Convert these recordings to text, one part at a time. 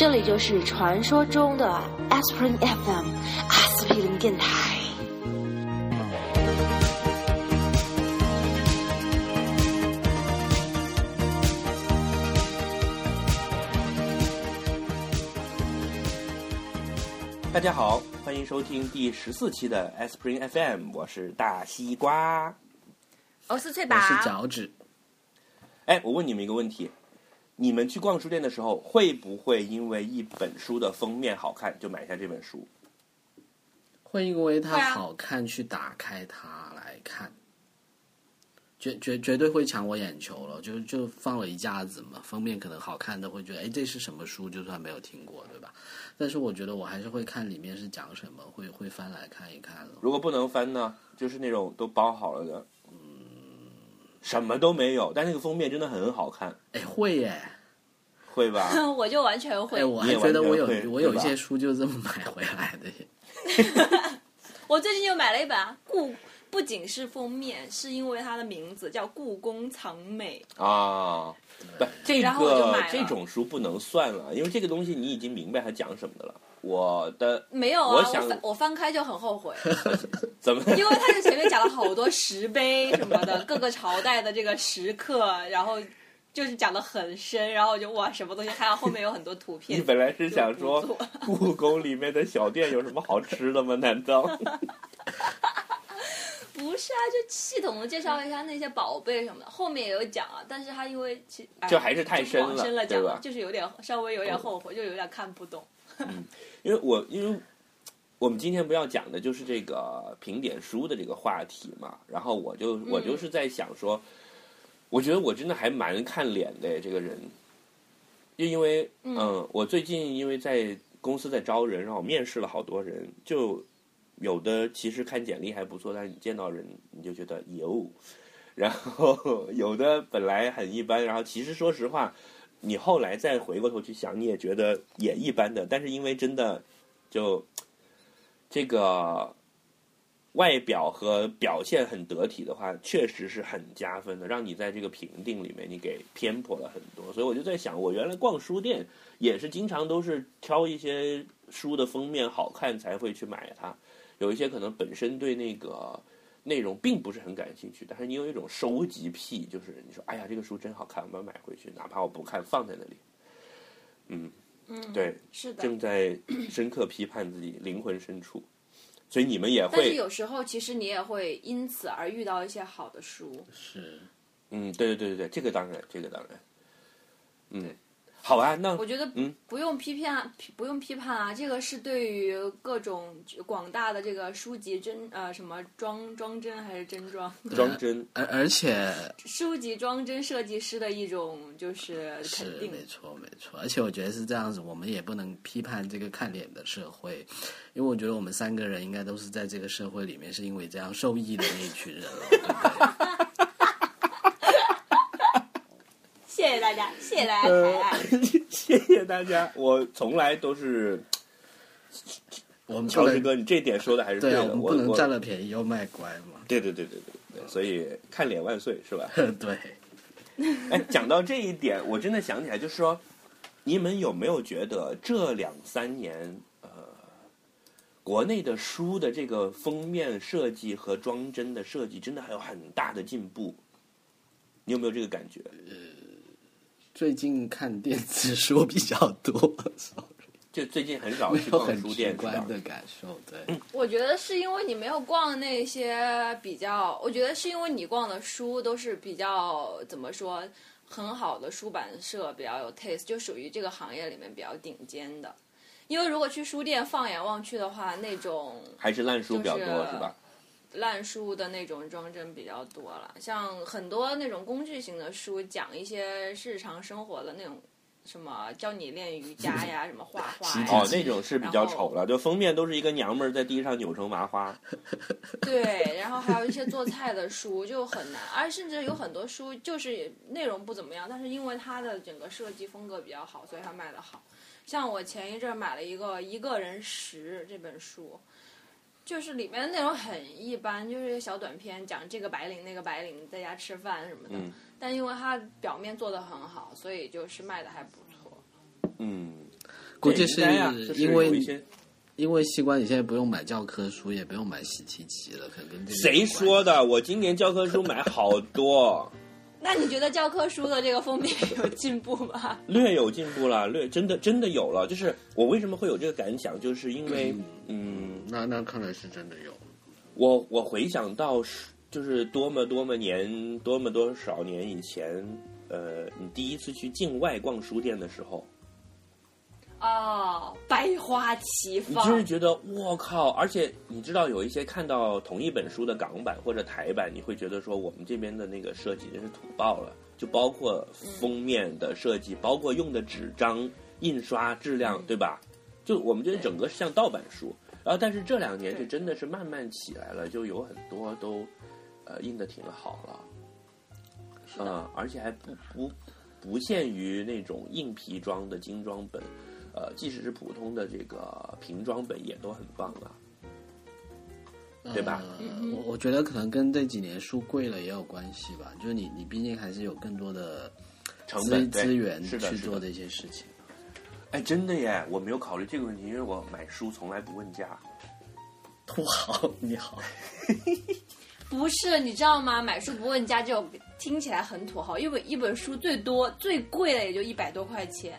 这里就是传说中的 Aspirin FM 阿司匹林电台。大家好，欢迎收听第十四期的 Aspirin FM，我是大西瓜。我是翠我，是脚趾，哎，我问你们一个问题：你们去逛书店的时候，会不会因为一本书的封面好看就买下这本书？会因为它好看去打开它来看，绝绝绝对会抢我眼球了。就就放了一架子嘛，封面可能好看的会觉得，哎，这是什么书？就算没有听过，对吧？但是我觉得我还是会看里面是讲什么，会会翻来看一看了。如果不能翻呢，就是那种都包好了的，嗯，什么都没有，但那个封面真的很好看，哎，会耶！会吧？我就完全会哎，。我也觉得我有我有一些书就这么买回来的耶。我最近就买了一本啊故，不仅是封面，是因为它的名字叫《故宫藏美啊，不，这然后我就个买这种书不能算了，因为这个东西你已经明白它讲什么的了。我的》。没有啊，我翻我翻开就很后悔，怎么？因为他这前面讲了好多石碑什么的，各个朝代的这个石刻，然后就是讲的很深，然后我就哇什么东西，还有后面有很多图片你。本来是想说 故宫里面的小店有什么好吃的吗？难道？不是啊，就系统的介绍一下那些宝贝什么的，后面也有讲啊，但是他因为其哎就还是太深了深了讲对吧就是有点稍微有点后悔，就有点看不懂。因为我因为我们今天不要讲的就是这个评点书的这个话题嘛，然后我就我就是在想说，我觉得我真的还蛮看脸的这个人，就因为嗯。我最近因为在公司在招人，然后我面试了好多人，就有的其实看简历还不错，但是你见到人你就觉得有，然后有的本来很一般，然后其实说实话。你后来再回过头去想，你也觉得也一般的，但是因为真的就这个外表和表现很得体的话，确实是很加分的，让你在这个评定里面你给偏颇了很多。所以我就在想，我原来逛书店也是经常都是挑一些书的封面好看才会去买它，有一些可能本身对那个。内容并不是很感兴趣，但是你有一种收集癖，就是你说，哎呀，这个书真好看，我要买回去，哪怕我不看，放在那里。嗯，嗯，对，是的。正在深刻批判自己灵魂深处，所以你们也会但是会，有时候其实你也会因此而遇到一些好的书。是，嗯，对对对对对，这个当然，这个当然，嗯，好啊，那我觉得嗯。不用批判，批不用批判啊，这个是对于各种广大的这个书籍真呃什么装装帧还是真装？装帧，而而且书籍装帧设计师的一种就是肯定。没错没错，而且我觉得是这样子，我们也不能批判这个看脸的社会，因为我觉得我们三个人应该都是在这个社会里面是因为这样受益的那一群人了，对不对？谢谢大家，谢谢大家抬爱。谢谢大家，我从来都是我们乔治哥，你这点说的还是对啊，的，我们我我不能占了便宜又卖乖嘛。对对对对对对，所以看脸万岁是吧？对，哎，讲到这一点，我真的想起来，就是说，你们有没有觉得这两三年，呃，国内的书的这个封面设计和装帧的设计，真的还有很大的进步？你有没有这个感觉？最近看电子书比较多，就最近很少去逛有很书店，观？的感受。对，我觉得是因为你没有逛那些比较，我觉得是因为你逛的书都是比较怎么说很好的出版社，比较有 taste，就属于这个行业里面比较顶尖的。因为如果去书店放眼望去的话，那种还是烂书比较多，是是吧？烂书的那种装帧比较多了，像很多那种工具型的书，讲一些日常生活的那种，什么教你练瑜伽呀，什么画画呀，哦，那种是比较丑了，就封面都是一个娘们儿在地上扭成麻花。对，然后还有一些做菜的书就很难，而甚至有很多书就是内容不怎么样，但是因为它的整个设计风格比较好，所以它卖的好。像我前一阵儿买了一个《一个人食》这本书，就是里面的内容很一般，就是一个小短片，讲这个白领那个白领在家吃饭什么的。嗯但因为它表面做的很好，所以就是卖的还不错。嗯，估计是因为因为西瓜你现在不用买教科书，也不用买习题集了，可能跟这谁说的？我今年教科书买好多，那你觉得教科书的这个封面有进步吗？略有进步了，略真的真的有了。就是我为什么会有这个感想，就是因为嗯，那那看来是真的有。我我回想到是就是多么多么年多么多少年以前，呃，你第一次去境外逛书店的时候，哦，百花齐放，你就是觉得我靠！而且你知道，有一些看到同一本书的港版或者台版，你会觉得说我们这边的那个设计真是土爆了，就包括封面的设计，包括用的纸张、印刷质量，对吧？就我们觉得整个像盗版书。然后，但是这两年就真的是慢慢起来了，就有很多都呃印的挺好了。是的嗯，而且还不不不限于那种硬皮装的精装本，呃，即使是普通的这个瓶装本也都很棒啊。对吧呃我我觉得可能跟这几年书贵了也有关系吧，就是你你毕竟还是有更多的资成本资源去做这些事情。哎，真的耶，我没有考虑这个问题，因为我买书从来不问价。土豪你好，不是，你知道吗？买书不问价这种听起来很土豪，因为一本书最多最贵的也就一百多块钱。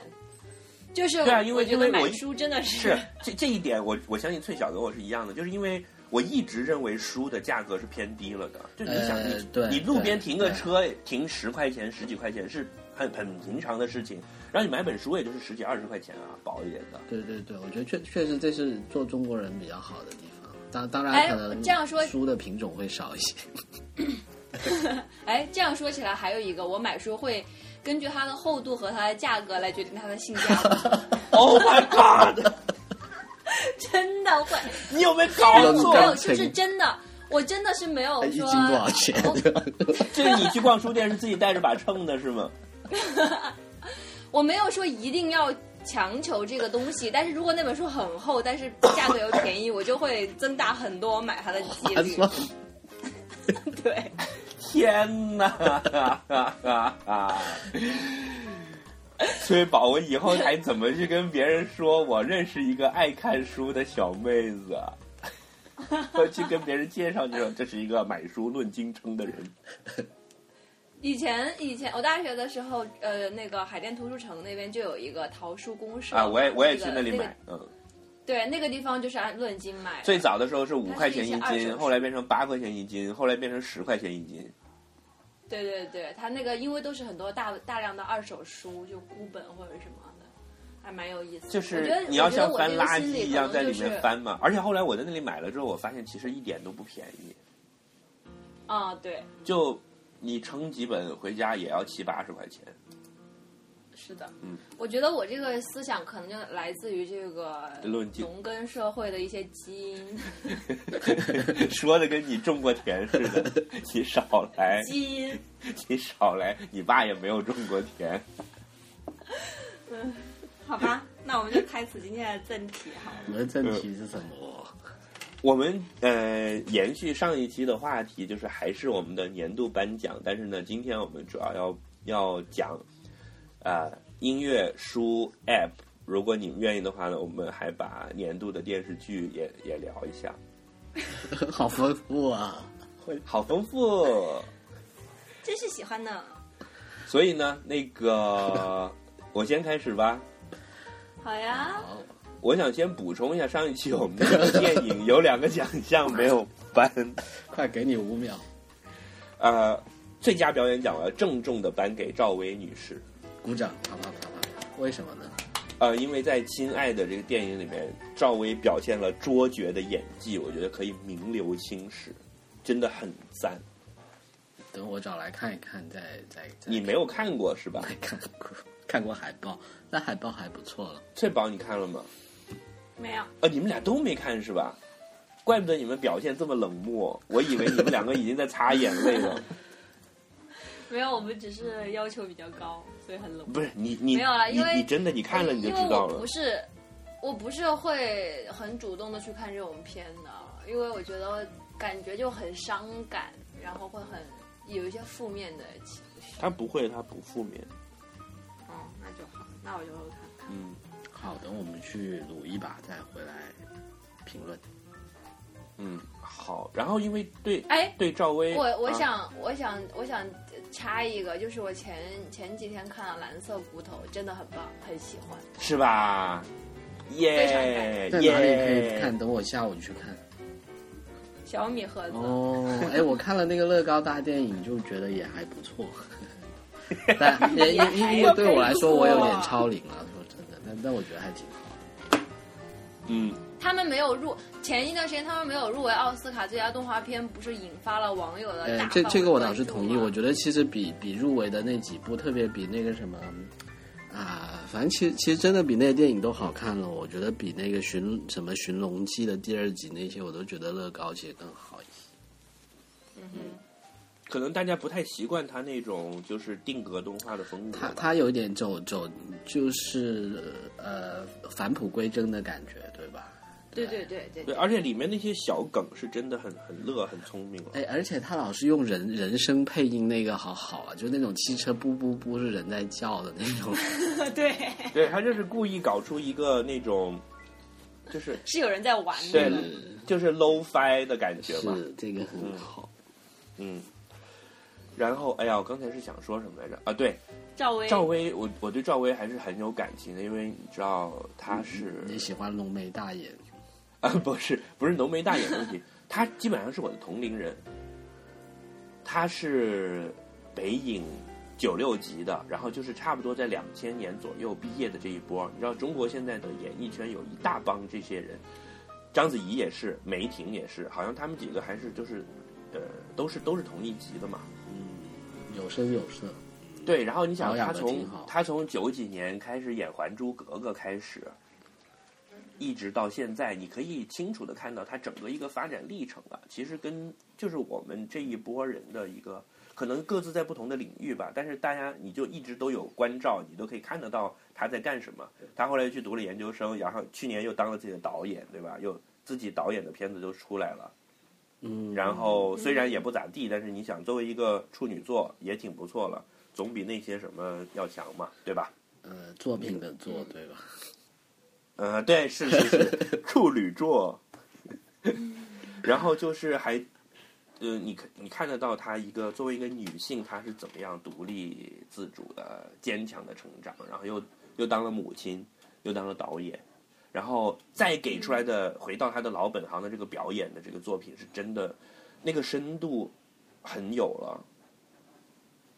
就是对啊因为因为我书真的是这这一点我，我相信翠小跟我是一样的，就是因为我一直认为书的价格是偏低了的。就你想，你你路边停个车停十块钱、十几块钱是很很平常的事情，然后你买本书也就是十几二十块钱啊，薄一点的。对对对，我觉得确确实这是做中国人比较好的地方。当当然哎可能这样说书的品种会少一些。哎，这样说起来还有一个，我买书会根据它的厚度和它的价格来决定它的性价比，Oh my god！真的会。你有没有没搞，错没？有，就是真的，我真的是没有哎一斤说多少钱？这个你去逛书店是自己带着把秤的是吗？我没有说一定要强求这个东西，但是如果那本书很厚，但是价格又便宜，我就会增大很多我买它的几率。对，天哪！崔宝，我以后还怎么去跟别人说我认识一个爱看书的小妹子？我去跟别人介绍这种，这是一个买书论斤称的人。以前以前我大学的时候，呃，那个海淀图书城那边就有一个淘书公社啊，我也我也那个去那里个买，嗯，对，那个地方就是按论斤买。最早的时候是五块钱一斤，后来变成八块钱一斤，后来变成十块钱一斤。对对对，它那个因为都是很多大大量的二手书，就孤本或者什么的，还蛮有意思。就是你要像翻垃圾一样在里面翻嘛，而且后来我在那里买了之后，我发现其实一点都不便宜，啊、对，就你称几本回家也要七八十块钱。是的，嗯，我觉得我这个思想可能就来自于这个农耕社会的一些基因，说的跟你种过田似的，你少来，基因。你少来，你爸也没有种过田。嗯好吧，那我们就开始今天的正题好了。我们的正题是什么？我们呃延续上一期的话题，就是还是我们的年度颁奖，但是呢，今天我们主要要要讲啊、呃音乐书 App。如果你们愿意的话呢，我们还把年度的电视剧也也聊一下，好丰富啊！好丰富。真是喜欢呢。所以呢，那个 我先开始吧。好呀，我想先补充一下，上一期我们那个电影有两个奖项没有颁，快给你五秒，呃，最佳表演奖我要郑重的颁给赵薇女士。鼓掌！啪啪啪啪啪！为什么呢？呃，因为在《亲爱的》这个电影里面，赵薇表现了卓绝的演技，我觉得可以名留青史，真的很赞。等我找来看一看，再再再。你没有看过是吧？没看过，看过海报，那海报还不错了。翠宝你看了吗？没有，呃，你们俩都没看是吧？怪不得你们表现这么冷漠，我以为你们两个已经在擦眼泪了。没有，我们只是要求比较高，所以很冷。不是你你没有啊因为你真的你看了你就知道了不。是，我不是会很主动的去看这种片的，因为我觉得感觉就很伤感，然后会很有一些负面的情绪。他不会，他不负面。嗯，那就好，那我就会看看。嗯，好，等我们去撸一把再回来评论。嗯，好。然后因为对哎，对赵薇，我我啊想、我想我想插一个，就是我前前几天看了《蓝色骨头》，真的很棒，很喜欢。是吧？耶在哪里可以！看？等我下午去看。小米盒子，哦，哎，我看了那个乐高大电影，就觉得也还不错。但因因因因为对我来说，我有点超龄了，说真的，但但我觉得还挺好。嗯，他们没有入前一段时间他们没有入围奥斯卡最佳动画片，不是引发了网友的大呃，这这个我倒是同意，我觉得其实比比入围的那几部，特别比那个什么啊，反正其实其实真的比那个电影都好看了。我觉得比那个寻什么《寻龙记》的第二集那些，我都觉得乐高其实更好一些。可能大家不太习惯他那种就是定格动画的风格吧。它它有点走走，就是呃返璞归真的感觉，对？对对对对对，而且里面那些小梗是真的很很乐、很聪明了。哎，而且他老是用人人声配音，那个好好啊，就那种汽车噗噗噗是人在叫的那种。对，对他就是故意搞出一个那种，就是是有人在玩的对的。就是 low fi 的感觉嘛。是这个很好。嗯。然后，哎呀，我刚才是想说什么来着？啊，对，赵薇，赵薇，我我对赵薇还是很有感情的，因为你知道她是你喜欢浓眉大眼，啊，不是不是浓眉大眼的问题，他基本上是我的同龄人。他是北影九六级的，然后就是差不多在两千年左右毕业的这一波。你知道中国现在的演艺圈有一大帮这些人，章子怡也是，梅婷也是，好像他们几个还是就是，呃，都是都是同一级的嘛。嗯有声有色。对，然后你想，他从他从九几年开始演《还珠格格》开始，一直到现在，你可以清楚的看到他整个一个发展历程了。其实跟就是我们这一波人的一个，可能各自在不同的领域吧，但是大家你就一直都有关照，你都可以看得到他在干什么。他后来去读了研究生，然后去年又当了自己的导演，对吧？又自己导演的片子都出来了。嗯，然后虽然也不咋地，但是你想，作为一个处女座也挺不错了，总比那些什么要强嘛，对吧？呃，作品的作，对吧？呃，对，是是是，处女座。然后就是还，呃，你看你看得到她一个作为一个女性，她是怎么样独立自主的、坚强的成长，然后又又当了母亲，又当了导演，然后再给出来的回到她的老本行的这个表演的这个作品，是真的那个深度很有了。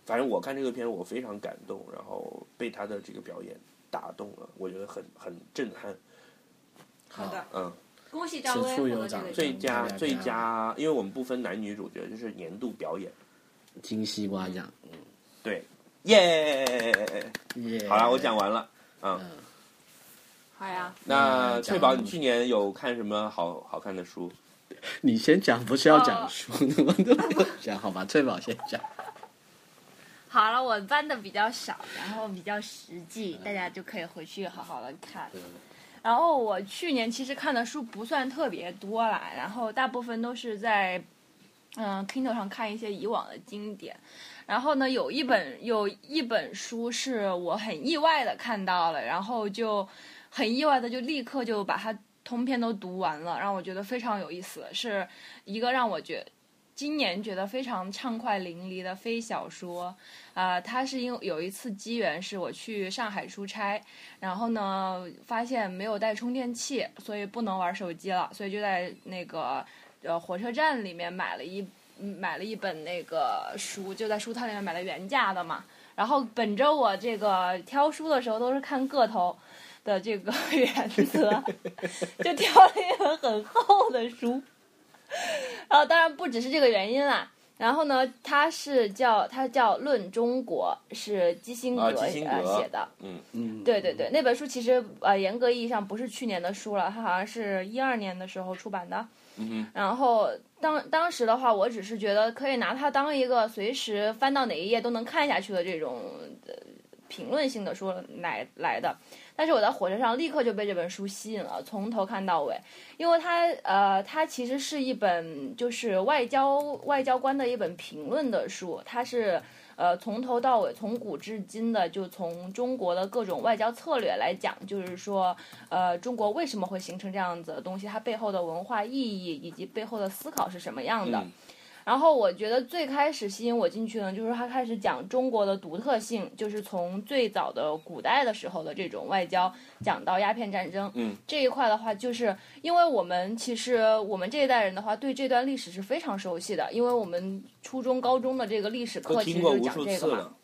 反正我看这个片，我非常感动，然后被她的这个表演打动了，我觉得很很震撼。好的，嗯，恭喜赵此薇获得最佳最佳，因为我们不分男女主角，就是年度表演。金西瓜奖，嗯对，耶！耶！好了，我讲完了。嗯，嗯，好呀。那嗯翠宝，讲你去年有看什么好好看的书？你先讲，不是要讲哦书的吗？讲，好吧，翠宝先讲。好了，我搬的比较少，然后比较实际，大家就可以回去好好的看。然后我去年其实看的书不算特别多啦，然后大部分都是在嗯 Kindle 上看一些以往的经典。然后呢，有一本有一本书是我很意外的看到了，然后就很意外的就立刻就把它通篇都读完了，让我觉得非常有意思，是一个让我觉今年觉得非常畅快淋漓的非小说。啊、它是因为有一次机缘是我去上海出差，然后呢发现没有带充电器，所以不能玩手机了，所以就在那个呃火车站里面买了一买了一本那个书，就在书摊里面买了原价的嘛。然后本着我这个挑书的时候都是看个头的这个原则，就挑了一本很厚的书。然后当然不只是这个原因啦。然后呢，它是叫它叫《论中国》，是基辛格、啊基辛格呃写的。嗯，嗯，对对对，那本书其实呃严格意义上不是去年的书了，它好像是一二年的时候出版的。嗯哼，然后当当时的话，我只是觉得可以拿它当一个随时翻到哪一页都能看下去的这种呃评论性的书来来的。但是我在火车上立刻就被这本书吸引了，从头看到尾，因为它呃，它其实是一本就是外交外交官的一本评论的书，它是呃从头到尾从古至今的就从中国的各种外交策略来讲，就是说呃中国为什么会形成这样子的东西，它背后的文化意义以及背后的思考是什么样的。然后我觉得最开始吸引我进去呢，就是他开始讲中国的独特性，就是从最早的古代的时候的这种外交讲到鸦片战争。嗯，这一块的话，就是因为我们其实我们这一代人的话，对这段历史是非常熟悉的，因为我们初中、高中的这个历史课其实就是讲这个嘛。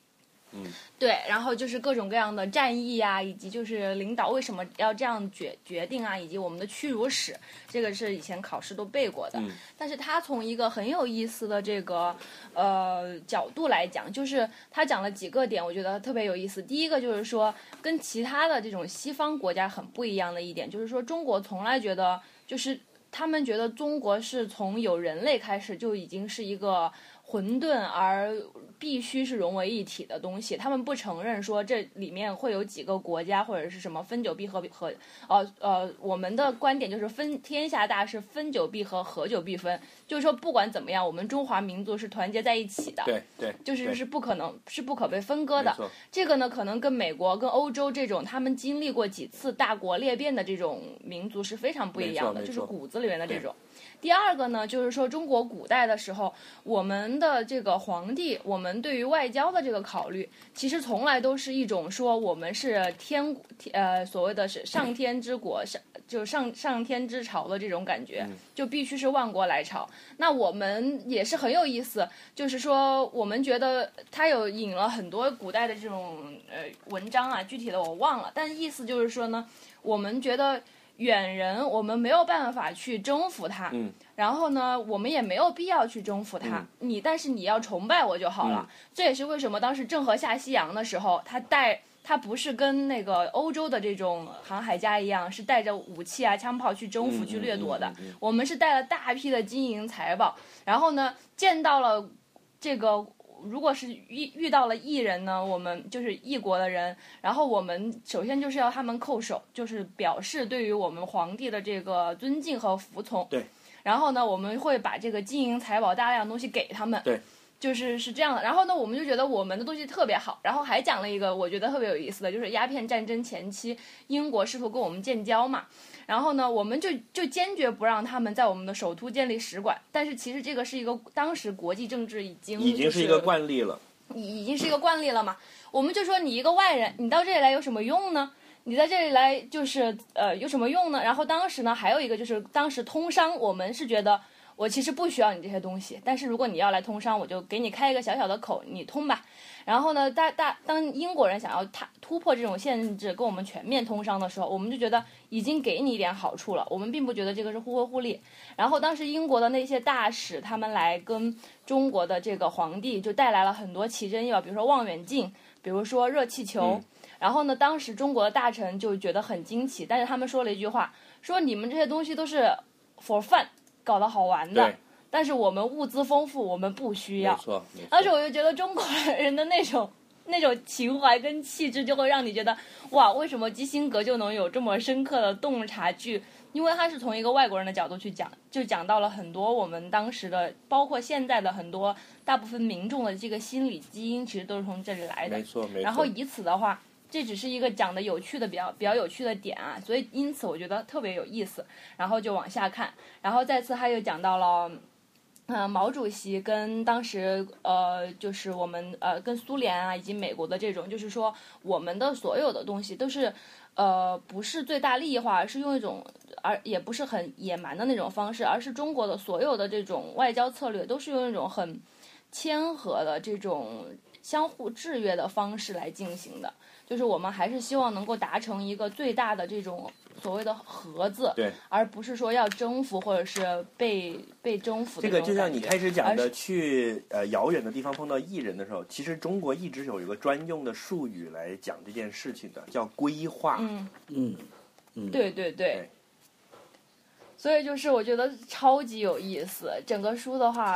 次了。对，然后就是各种各样的战役啊，以及就是领导为什么要这样决决定啊，以及我们的屈辱史，这个是以前考试都背过的。嗯但是他从一个很有意思的这个呃角度来讲，就是他讲了几个点，我觉得特别有意思。第一个就是说，跟其他的这种西方国家很不一样的一点，就是说中国从来觉得就是。他们觉得中国是从有人类开始就已经是一个混沌而必须是融为一体的东西，他们不承认说这里面会有几个国家或者是什么分久必合和呃呃，我们的观点就是分天下大事，分久必合，合久必分，就是说不管怎么样，我们中华民族是团结在一起的，对对，就是是不可能是不可被分割的。这个呢，可能跟美国、跟欧洲这种他们经历过几次大国裂变的这种民族是非常不一样的，就是骨子里面的这种。第二个呢，就是说中国古代的时候，我们的这个皇帝，我们对于外交的这个考虑，其实从来都是一种说我们是天呃所谓的是上天之国，上就上上天之朝的这种感觉，就必须是万国来朝。那我们也是很有意思，就是说我们觉得他有引了很多古代的这种呃文章啊，具体的我忘了，但意思就是说呢，我们觉得。远人，我们没有办法去征服他，嗯然后呢，我们也没有必要去征服他。嗯你，但是你要崇拜我就好了。这也是为什么当时郑和下西洋的时候，他带他不是跟那个欧洲的这种航海家一样，是带着武器啊、枪炮去征服、嗯去掠夺的。我们是带了大批的金银财宝，然后呢，见到了这个。如果是遇遇到了异人呢，我们就是异国的人，然后我们首先就是要他们叩首，就是表示对于我们皇帝的这个尊敬和服从。对。然后呢，我们会把这个金银财宝大量东西给他们。对。就是是这样的，然后呢，我们就觉得我们的东西特别好，然后还讲了一个我觉得特别有意思的，就是鸦片战争前期，英国试图跟我们建交嘛，然后呢，我们就就坚决不让他们在我们的首都建立使馆，但是其实这个是一个当时国际政治已经已经是一个惯例了。已已经是一个惯例了嘛。我们就说你一个外人，你到这里来有什么用呢？你在这里来就是呃有什么用呢？然后当时呢还有一个就是当时通商，我们是觉得我其实不需要你这些东西，但是如果你要来通商，我就给你开一个小小的口，你通吧。然后呢，大大当英国人想要他突破这种限制，跟我们全面通商的时候，我们就觉得已经给你一点好处了，我们并不觉得这个是互惠互利。然后当时英国的那些大使，他们来跟中国的这个皇帝就带来了很多奇珍异宝，比如说望远镜，比如说热气球。嗯然后呢，当时中国的大臣就觉得很惊奇，但是他们说了一句话，说你们这些东西都是 for fun 搞得好玩的，但是我们物资丰富，我们不需要。没错，没错当时我就觉得中国人的那种 那种情怀跟气质，就会让你觉得哇，为什么基辛格就能有这么深刻的洞察剧？因为他是从一个外国人的角度去讲，就讲到了很多我们当时的，包括现在的很多大部分民众的这个心理基因，其实都是从这里来的没。错，没错。然后以此的话，这只是一个讲的有趣的比较比较有趣的点啊，所以因此我觉得特别有意思。然后就往下看，然后再次他又讲到了。呃，毛主席跟当时呃，就是我们呃，跟苏联啊以及美国的这种，就是说我们的所有的东西都是呃，不是最大利益化，而是用一种而也不是很野蛮的那种方式，而是中国的所有的这种外交策略都是用一种很谦和的这种相互制约的方式来进行的。就是我们还是希望能够达成一个最大的这种所谓的盒子，对，而不是说要征服或者是被被征服的这个就像你开始讲的，去呃遥远的地方碰到艺人的时候，其实中国一直有一个专用的术语来讲这件事情的，叫规划。嗯，嗯嗯，对对对对。所以就是我觉得超级有意思，整个书的话，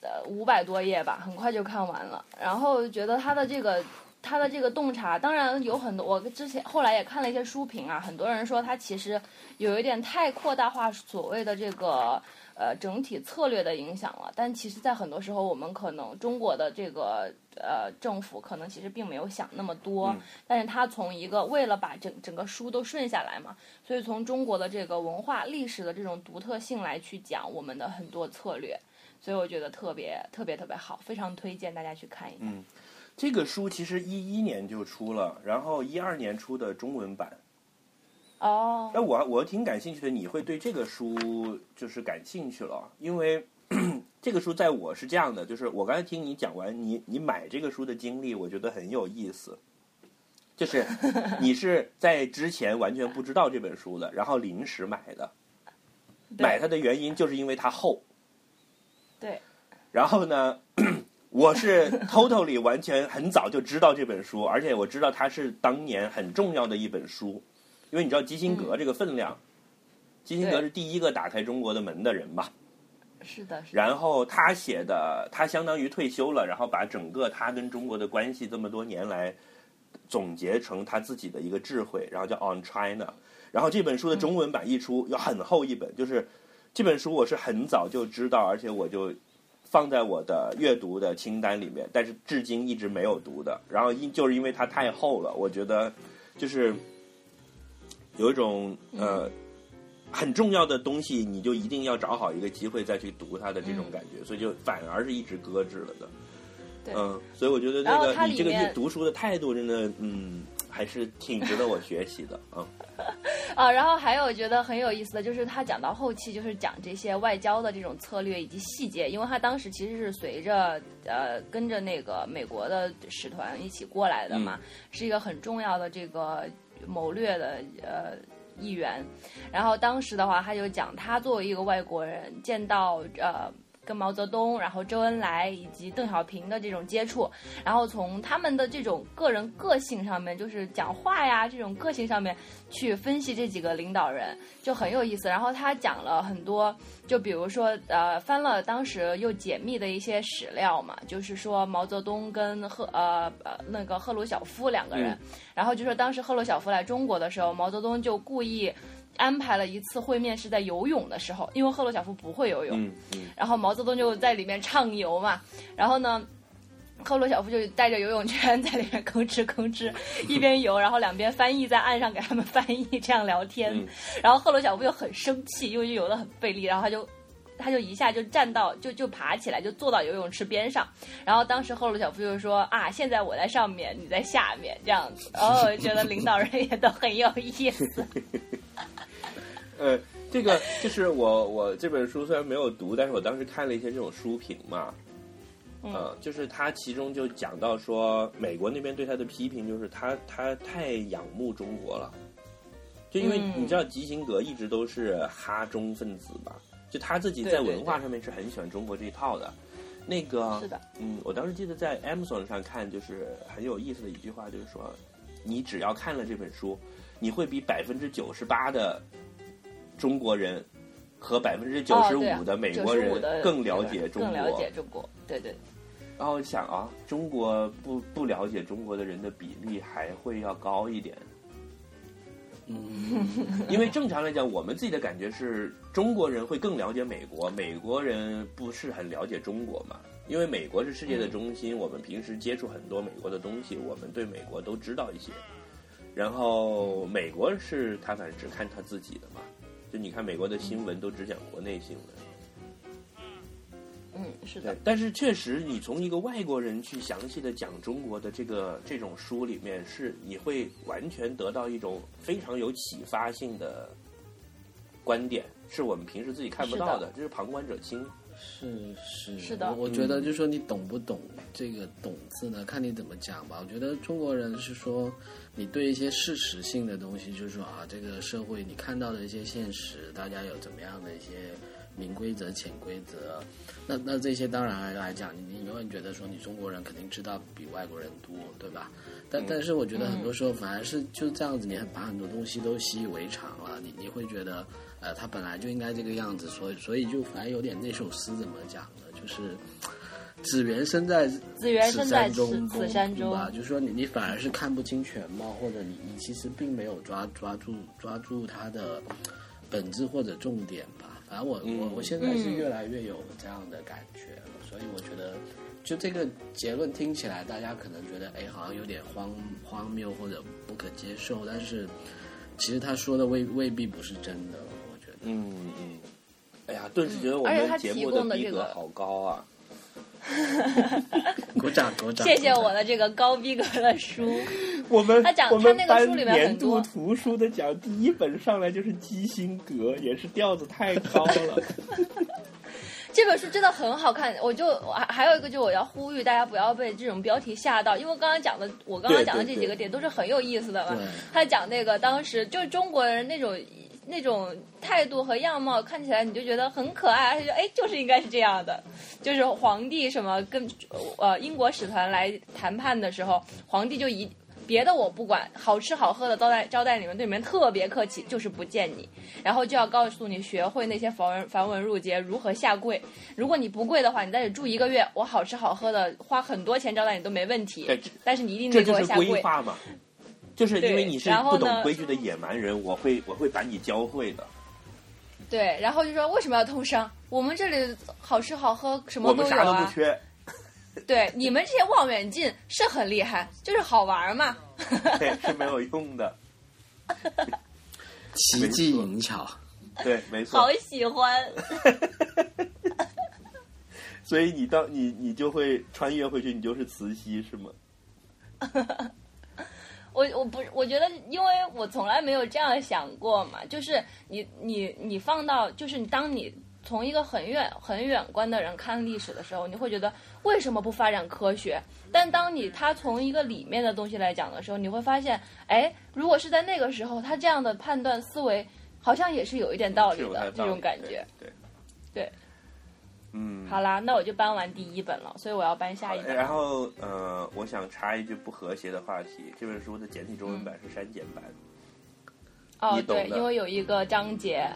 呃，五百多页吧，很快就看完了。然后觉得它的这个他的这个洞察，当然有很多，我之前后来也看了一些书评啊，很多人说他其实有一点太扩大化所谓的这个呃整体策略的影响了。但其实，在很多时候，我们可能中国的这个呃政府可能其实并没有想那么多，嗯但是他从一个为了把整整个书都顺下来嘛，所以从中国的这个文化历史的这种独特性来去讲我们的很多策略。所以我觉得特别特别特别好，非常推荐大家去看一下。嗯这个书其实一一年就出了，然后一二年出的中文版。哦，那我我挺感兴趣的，你会对这个书就是感兴趣了，因为 这个书在我是这样的，就是我刚才听你讲完你你买这个书的经历，我觉得很有意思。就是 你是在之前完全不知道这本书的，然后临时买的，买它的原因就是因为它厚。对，然后呢，我是 totally 完全很早就知道这本书，而且我知道它是当年很重要的一本书，因为你知道基辛格这个分量，基辛格是第一个打开中国的门的人吧。是的，是的。然后他写的，他相当于退休了，然后把整个他跟中国的关系这么多年来总结成他自己的一个智慧，然后叫《On China》。然后这本书的中文版一出，有很厚一本，就是这本书我是很早就知道，而且我就放在我的阅读的清单里面，但是至今一直没有读的。然后因就是因为它太厚了，我觉得就是有一种呃。很重要的东西，你就一定要找好一个机会再去读它的这种感觉，所以就反而是一直搁置了的。嗯，所以我觉得那个你这个阅读书的态度真的，嗯，还是挺值得我学习的啊。啊，然后还有觉得很有意思的就是他讲到后期，就是讲这些外交的这种策略以及细节，因为他当时其实是随着呃跟着那个美国的使团一起过来的嘛，是一个很重要的这个谋略的呃一员。然后当时的话，他就讲他作为一个外国人，见到呃。跟毛泽东，然后周恩来以及邓小平的这种接触，然后从他们的这种个人个性上面，就是讲话呀这种个性上面去分析这几个领导人，就很有意思。然后他讲了很多，就比如说呃，翻了当时又解密的一些史料嘛，就是说毛泽东跟赫呃呃那个赫鲁晓夫两个人，然后就说当时赫鲁晓夫来中国的时候，毛泽东就故意。安排了一次会面是在游泳的时候，因为赫鲁晓夫不会游泳，嗯嗯然后毛泽东就在里面畅游嘛，然后呢，赫鲁晓夫就带着游泳圈在里面吭哧吭哧 一边游，然后两边翻译在岸上给他们翻译，这样聊天。嗯然后赫鲁晓夫又很生气，因为游得很费力，然后他就。他就一下就站到，就就爬起来，就坐到游泳池边上。然后当时赫鲁晓夫就说：“啊，现在我在上面，你在下面，这样子。”然后觉得领导人也都很有意思。呃，这个就是我我这本书虽然没有读，但是我当时看了一些这种书评嘛。嗯呃，就是他其中就讲到说，美国那边对他的批评就是他他太仰慕中国了，就因为嗯你知道基辛格一直都是哈中分子吧，就他自己在文化上面是很喜欢中国这一套的。那个是的，嗯，我当时记得在 Amazon 上看，就是很有意思的一句话，就是说，你只要看了这本书，你会比百分之九十八的中国人和百分之九十五的美国人更了解中更了。解中国，对对。然后想啊，中国不不了解中国的人的比例还会要高一点，嗯，因为正常来讲，我们自己的感觉是中国人会更了解美国，美国人不是很了解中国嘛。因为美国是世界的中心，我们平时接触很多美国的东西，我们对美国都知道一些。然后美国是他反正只看他自己的嘛，就你看美国的新闻都只讲国内新闻。嗯，是的，，但是确实，你从一个外国人去详细的讲中国的这个这种书里面，是你会完全得到一种非常有启发性的观点，是我们平时自己看不到是的，就是旁观者清。是是是的我我觉得就是说你懂不懂这个“懂”字呢，看你怎么讲吧。我觉得中国人是说，你对一些事实性的东西，就是说啊，这个社会你看到的一些现实，大家有怎么样的一些明规则、潜规则，那那这些当然来讲，你你永远觉得说你中国人肯定知道比外国人多，对吧？但但是我觉得很多时候反而是就这样子，你把很多东西都习以为常了，你你会觉得。呃，他本来就应该这个样子，所以所以就反正有点那首诗怎么讲呢？就是子源身在子源身在此此此山中吧，就是说你你反而是看不清全貌，或者你你其实并没有抓抓住抓住它的本质或者重点吧。反正我、我嗯我现在是越来越有这样的感觉了，所以我觉得就这个结论听起来，大家可能觉得哎好像有点荒荒谬或者不可接受，但是其实他说的未未必不是真的。嗯嗯，哎呀，顿时觉得我而且他们节目提供的逼这个格好高啊！鼓掌鼓掌！谢谢我的这个高逼格的书。我们他讲他那个书里面年度多图书的奖，第一本上来就是基辛格，也是调子太高了。这本书真的很好看，我就我还还有一个就是我要呼吁大家不要被这种标题吓到，因为刚刚讲的我刚刚讲的这几个点都是很有意思的嘛。他讲那个当时就是中国人那种那种态度和样貌，看起来你就觉得很可爱，而且就哎就是应该是这样的，就是皇帝什么跟呃英国使团来谈判的时候，皇帝就一。别的我不管，好吃好喝的招待招待你们，对你们特别客气，就是不见你，然后就要告诉你学会那些繁文繁文缛节，如何下跪。如果你不跪的话，你在这住一个月，我好吃好喝的，花很多钱招待你都没问题。但是你一定得给就是规我下跪。划嘛，就是因为你是不懂规矩的野蛮人，我会我会把你教会的。对，然后就说为什么要通商？我们这里好吃好喝，什么我们啥。都不缺，对，你们这些望远镜是很厉害，就是好玩嘛。对，是没有 用的。奇技淫巧。对，没错好。喜欢。所以你到你你就会穿越回去，你就是慈禧是吗？我我不我觉得，因为我从来没有这样想过嘛，就是你你你放到，就是你当你从一个很远很远观的人看历史的时候，你会觉得为什么不发展科学？但当你他从一个里面的东西来讲的时候，你会发现，哎，如果是在那个时候，他这样的判断思维好像也是有一点道理的，这种感觉。对。对嗯。好啦，那我就搬完第一本了，所以我要搬下一本。然后呃，我想插一句不和谐的话题，这本书的简体中文版是删减版，哦，对，因为有一个章节，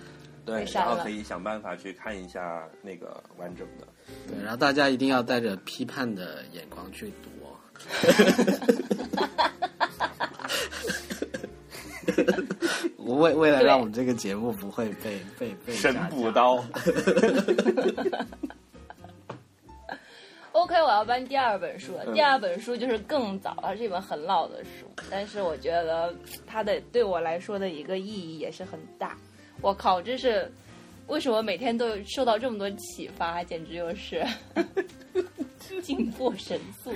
对然后可以想办法去看一下那个完整的。对，然后大家一定要带着批判的眼光去读哦。我为为了让我们这个节目不会被被被神补刀，OK，我要搬第二本书第二本书就是更早，它是一本很老的书，但是我觉得它的对我来说的一个意义也是很大。我靠，这是为什么每天都受到这么多启发，简直就是 进步神速。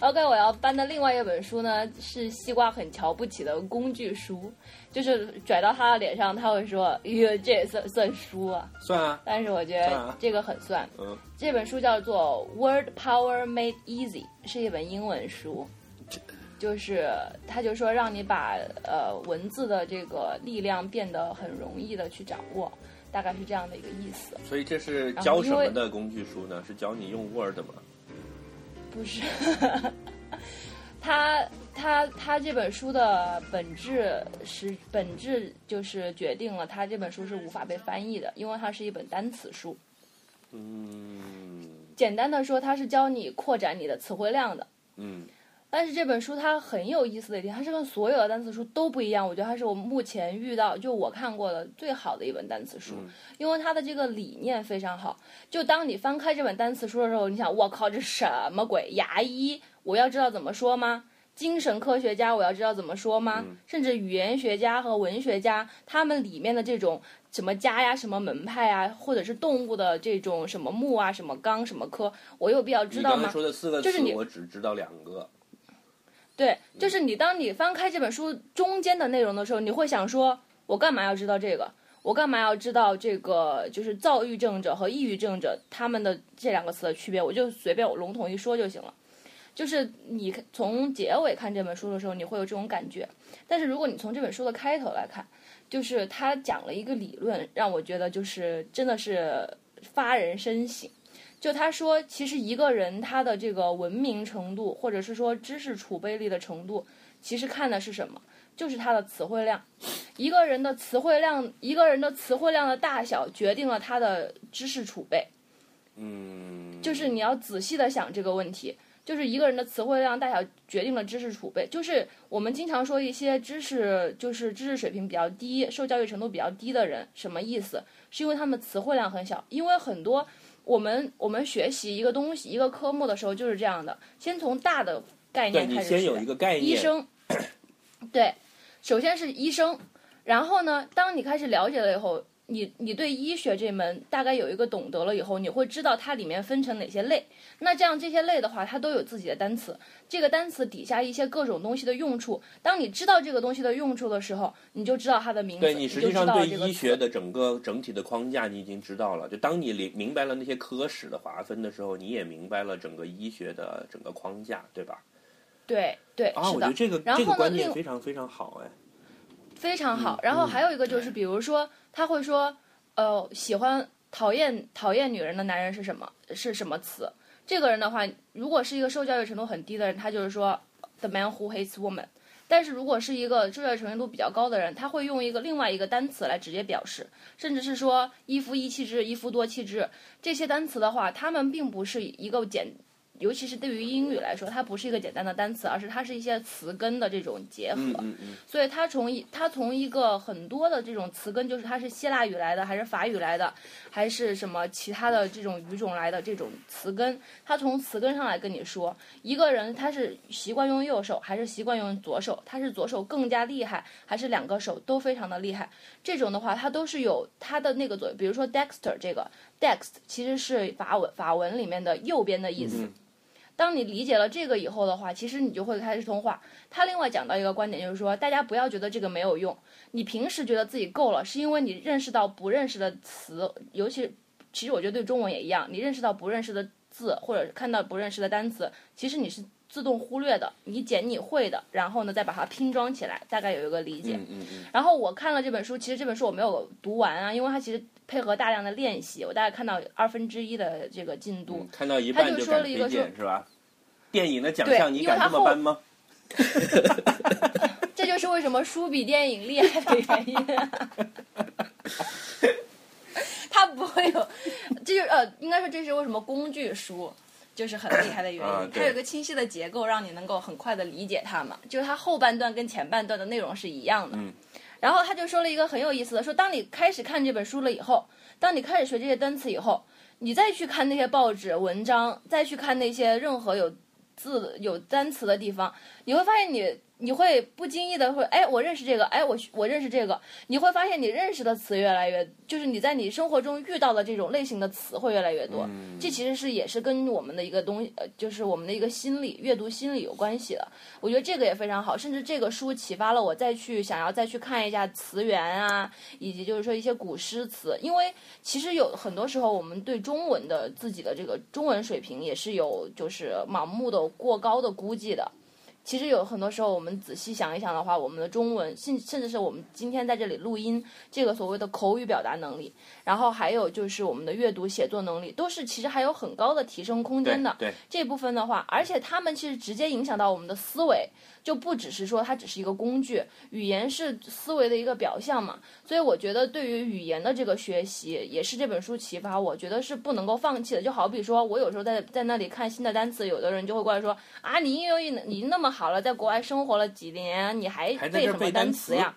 OK，我要搬的另外一本书呢，是西瓜很瞧不起的工具书，就是拽到他的脸上，他会说：“哟，这也算算书啊。算啊”，但是我觉得这个很算。嗯，这本书叫做《Word Power Made Easy》，是一本英文书，就是他就说让你把呃文字的这个力量变得很容易的去掌握，大概是这样的一个意思。所以这是教什么的工具书呢？是教你用 Word 吗？不是，他他他这本书的本质是本质就是决定了他这本书是无法被翻译的，因为它是一本单词书。嗯简单的说，它是教你扩展你的词汇量的。嗯但是这本书它很有意思的一点，它是跟所有的单词书都不一样。我觉得它是我目前遇到就我看过的最好的一本单词书，嗯因为它的这个理念非常好。就当你翻开这本单词书的时候，你想，我靠，这什么鬼？牙医，我要知道怎么说吗？精神科学家，我要知道怎么说吗？嗯甚至语言学家和文学家，他们里面的这种什么家呀、什么门派啊，或者是动物的这种什么木啊、什么纲、什么科，我有必要知道吗你刚才？说的四个词就是你，我只知道两个。对，就是你当你翻开这本书中间的内容的时候，你会想说，我干嘛要知道这个？我干嘛要知道这个？就是躁郁症者和抑郁症者他们的这两个词的区别，我就随便我笼统一说就行了。就是你从结尾看这本书的时候，你会有这种感觉。但是如果你从这本书的开头来看，就是他讲了一个理论，让我觉得就是真的是发人深省。就他说，其实一个人他的这个文明程度，或者是说知识储备力的程度，其实看的是什么？就是他的词汇量。一个人的词汇量，一个人的词汇量的大小，决定了他的知识储备。嗯，就是你要仔细的想这个问题。就是一个人的词汇量大小决定了知识储备。就是我们经常说一些知识，就是知识水平比较低、受教育程度比较低的人，什么意思？是因为他们词汇量很小。因为很多我们我们学习一个东西、一个科目的时候就是这样的，先从大的概念开始学。你先有一个概念，医生，对，首先是医生，然后呢，当你开始了解了以后，你你对医学这门大概有一个懂得了以后，你会知道它里面分成哪些类。那这样这些类的话，它都有自己的单词，这个单词底下一些各种东西的用处。当你知道这个东西的用处的时候，你就知道它的名字，对你实际上对医学的整个整体的框架你已经知道了。就当你明明白了那些科室的划分的时候，你也明白了整个医学的整个框架，对吧？对对啊，我觉得。这个这个观念非常非常好哎。非常好。然后还有一个就是，比如说他会说，呃，喜欢讨厌讨厌女人的男人是什么？是什么词？这个人的话，如果是一个受教育程度很低的人，他就是说 the man who hates woman。但是如果是一个受教育程度比较高的人，他会用一个另外一个单词来直接表示，甚至是说一夫一妻制、一夫多妻制这些单词的话，他们并不是一个简。尤其是对于英语来说，它不是一个简单的单词，而是它是一些词根的这种结合。所以它从一它从一个很多的这种词根，就是它是希腊语来的，还是法语来的，还是什么其他的这种语种来的这种词根，它从词根上来跟你说，一个人他是习惯用右手还是习惯用左手，他是左手更加厉害，还是两个手都非常的厉害，这种的话，它都是有它的那个左，比如说 dexter 这个 dex 其实是法文法文里面的右边的意思。当你理解了这个以后的话，其实你就会开始通话。他另外讲到一个观点，就是说，大家不要觉得这个没有用。你平时觉得自己够了，是因为你认识到不认识的词，尤其其实我觉得对中文也一样，你认识到不认识的字，或者看到不认识的单词，其实你是自动忽略的，你捡你会的，然后呢再把它拼装起来，大概有一个理解。嗯嗯嗯，然后我看了这本书，其实这本书我没有读完啊，因为它其实配合大量的练习，我大概看到二分之一的这个进度。嗯看到一他就半就敢推说了一个说是吧？电影的奖对项你敢这么颁吗？这就是为什么书比电影厉害的原因。他不会有，这就呃，应该说这是为什么工具书就是很厉害的原因。它有一个清晰的结构，让你能够很快的理解它嘛。就是它后半段跟前半段的内容是一样的。嗯然后他就说了一个很有意思的，说当你开始看这本书了以后，当你开始学这些单词以后，你再去看那些报纸文章，再去看那些任何有字有单词的地方，你会发现你你会不经意的会，哎，我认识这个，哎，我我认识这个，你会发现你认识的词越来越，就是你在你生活中遇到的这种类型的词会越来越多。嗯这其实是也是跟我们的一个东西，呃，就是我们的一个心理阅读心理有关系的。我觉得这个也非常好，甚至这个书启发了我再去想要再去看一下词源啊，以及就是说一些古诗词，因为其实有很多时候我们对中文的自己的这个中文水平也是有就是盲目的过高的估计的。其实有很多时候，我们仔细想一想的话，我们的中文，甚甚至是我们今天在这里录音，这个所谓的口语表达能力，然后还有就是我们的阅读写作能力，都是其实还有很高的提升空间的。对，这部分的话，而且他们其实直接影响到我们的思维，就不只是说它只是一个工具，语言是思维的一个表象嘛。所以我觉得对于语言的这个学习，也是这本书启发我觉得是不能够放弃的。就好比说我有时候在在那里看新的单词，有的人就会过来说啊，你英语你那么好了，在国外生活了几年，你还背什么单词词呀？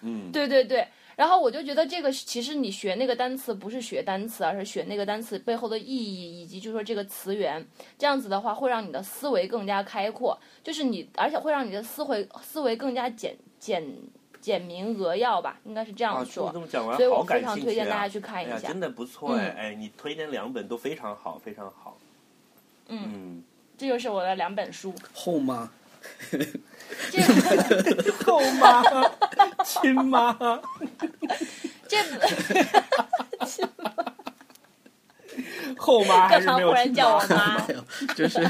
嗯，对对对，然后我就觉得这个其实你学那个单词不是学单词，而是学那个单词背后的意义，以及就是说这个词源。这样子的话，会让你的思维更加开阔，就是你，而且会让你的思维思维更加简简简明扼要吧，应该是这样啊，说。这么讲完所以我非常推荐大家去看一下。真的不错哎嗯哎，你推荐两本都非常好，非常好。嗯，这就是我的两本书。后吗？这个后妈，亲妈，这亲妈后妈还干嘛是没有亲忽然叫我妈。妈？没有，就是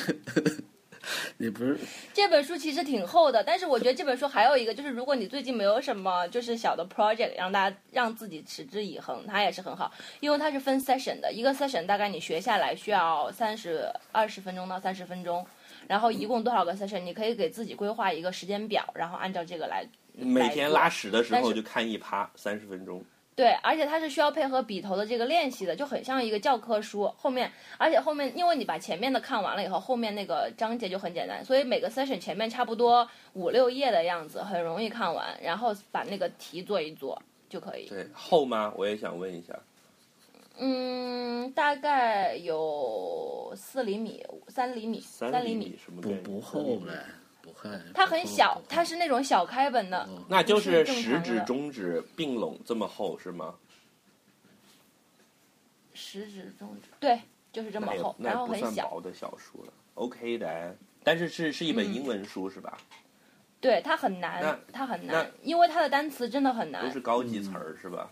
你不是这本书其实挺厚的，但是我觉得这本书还有一个，就是如果你最近没有什么就是小的 project，让大家让自己持之以恒，它也是很好，因为它是分 session 的，一个 session 大概你学下来需要三十二十分钟到三十分钟，然后一共多少个 session，你可以给自己规划一个时间表，然后按照这个来。每天拉屎的时候就看一趴，三十分钟。对，而且它是需要配合笔头的这个练习的，就很像一个教科书。后面，而且后面，因为你把前面的看完了以后，后面那个章节就很简单，所以每个 session 前面差不多五六页的样子，很容易看完，然后把那个题做一做就可以。对，厚吗？我也想问一下。嗯，大概有四厘米、三厘米、三厘米，不什么概念？不厚嘞，不厚。它很小，它是那种小开本的。那就是食指、中指并拢这么厚是吗？食指、中指，对，就是这么厚，那也不然后很小。薄的小书了，OK 的。但是是是一本嗯英文书是吧？对，它很难，它很难，因为它的单词真的很难都。是高级词儿是吧？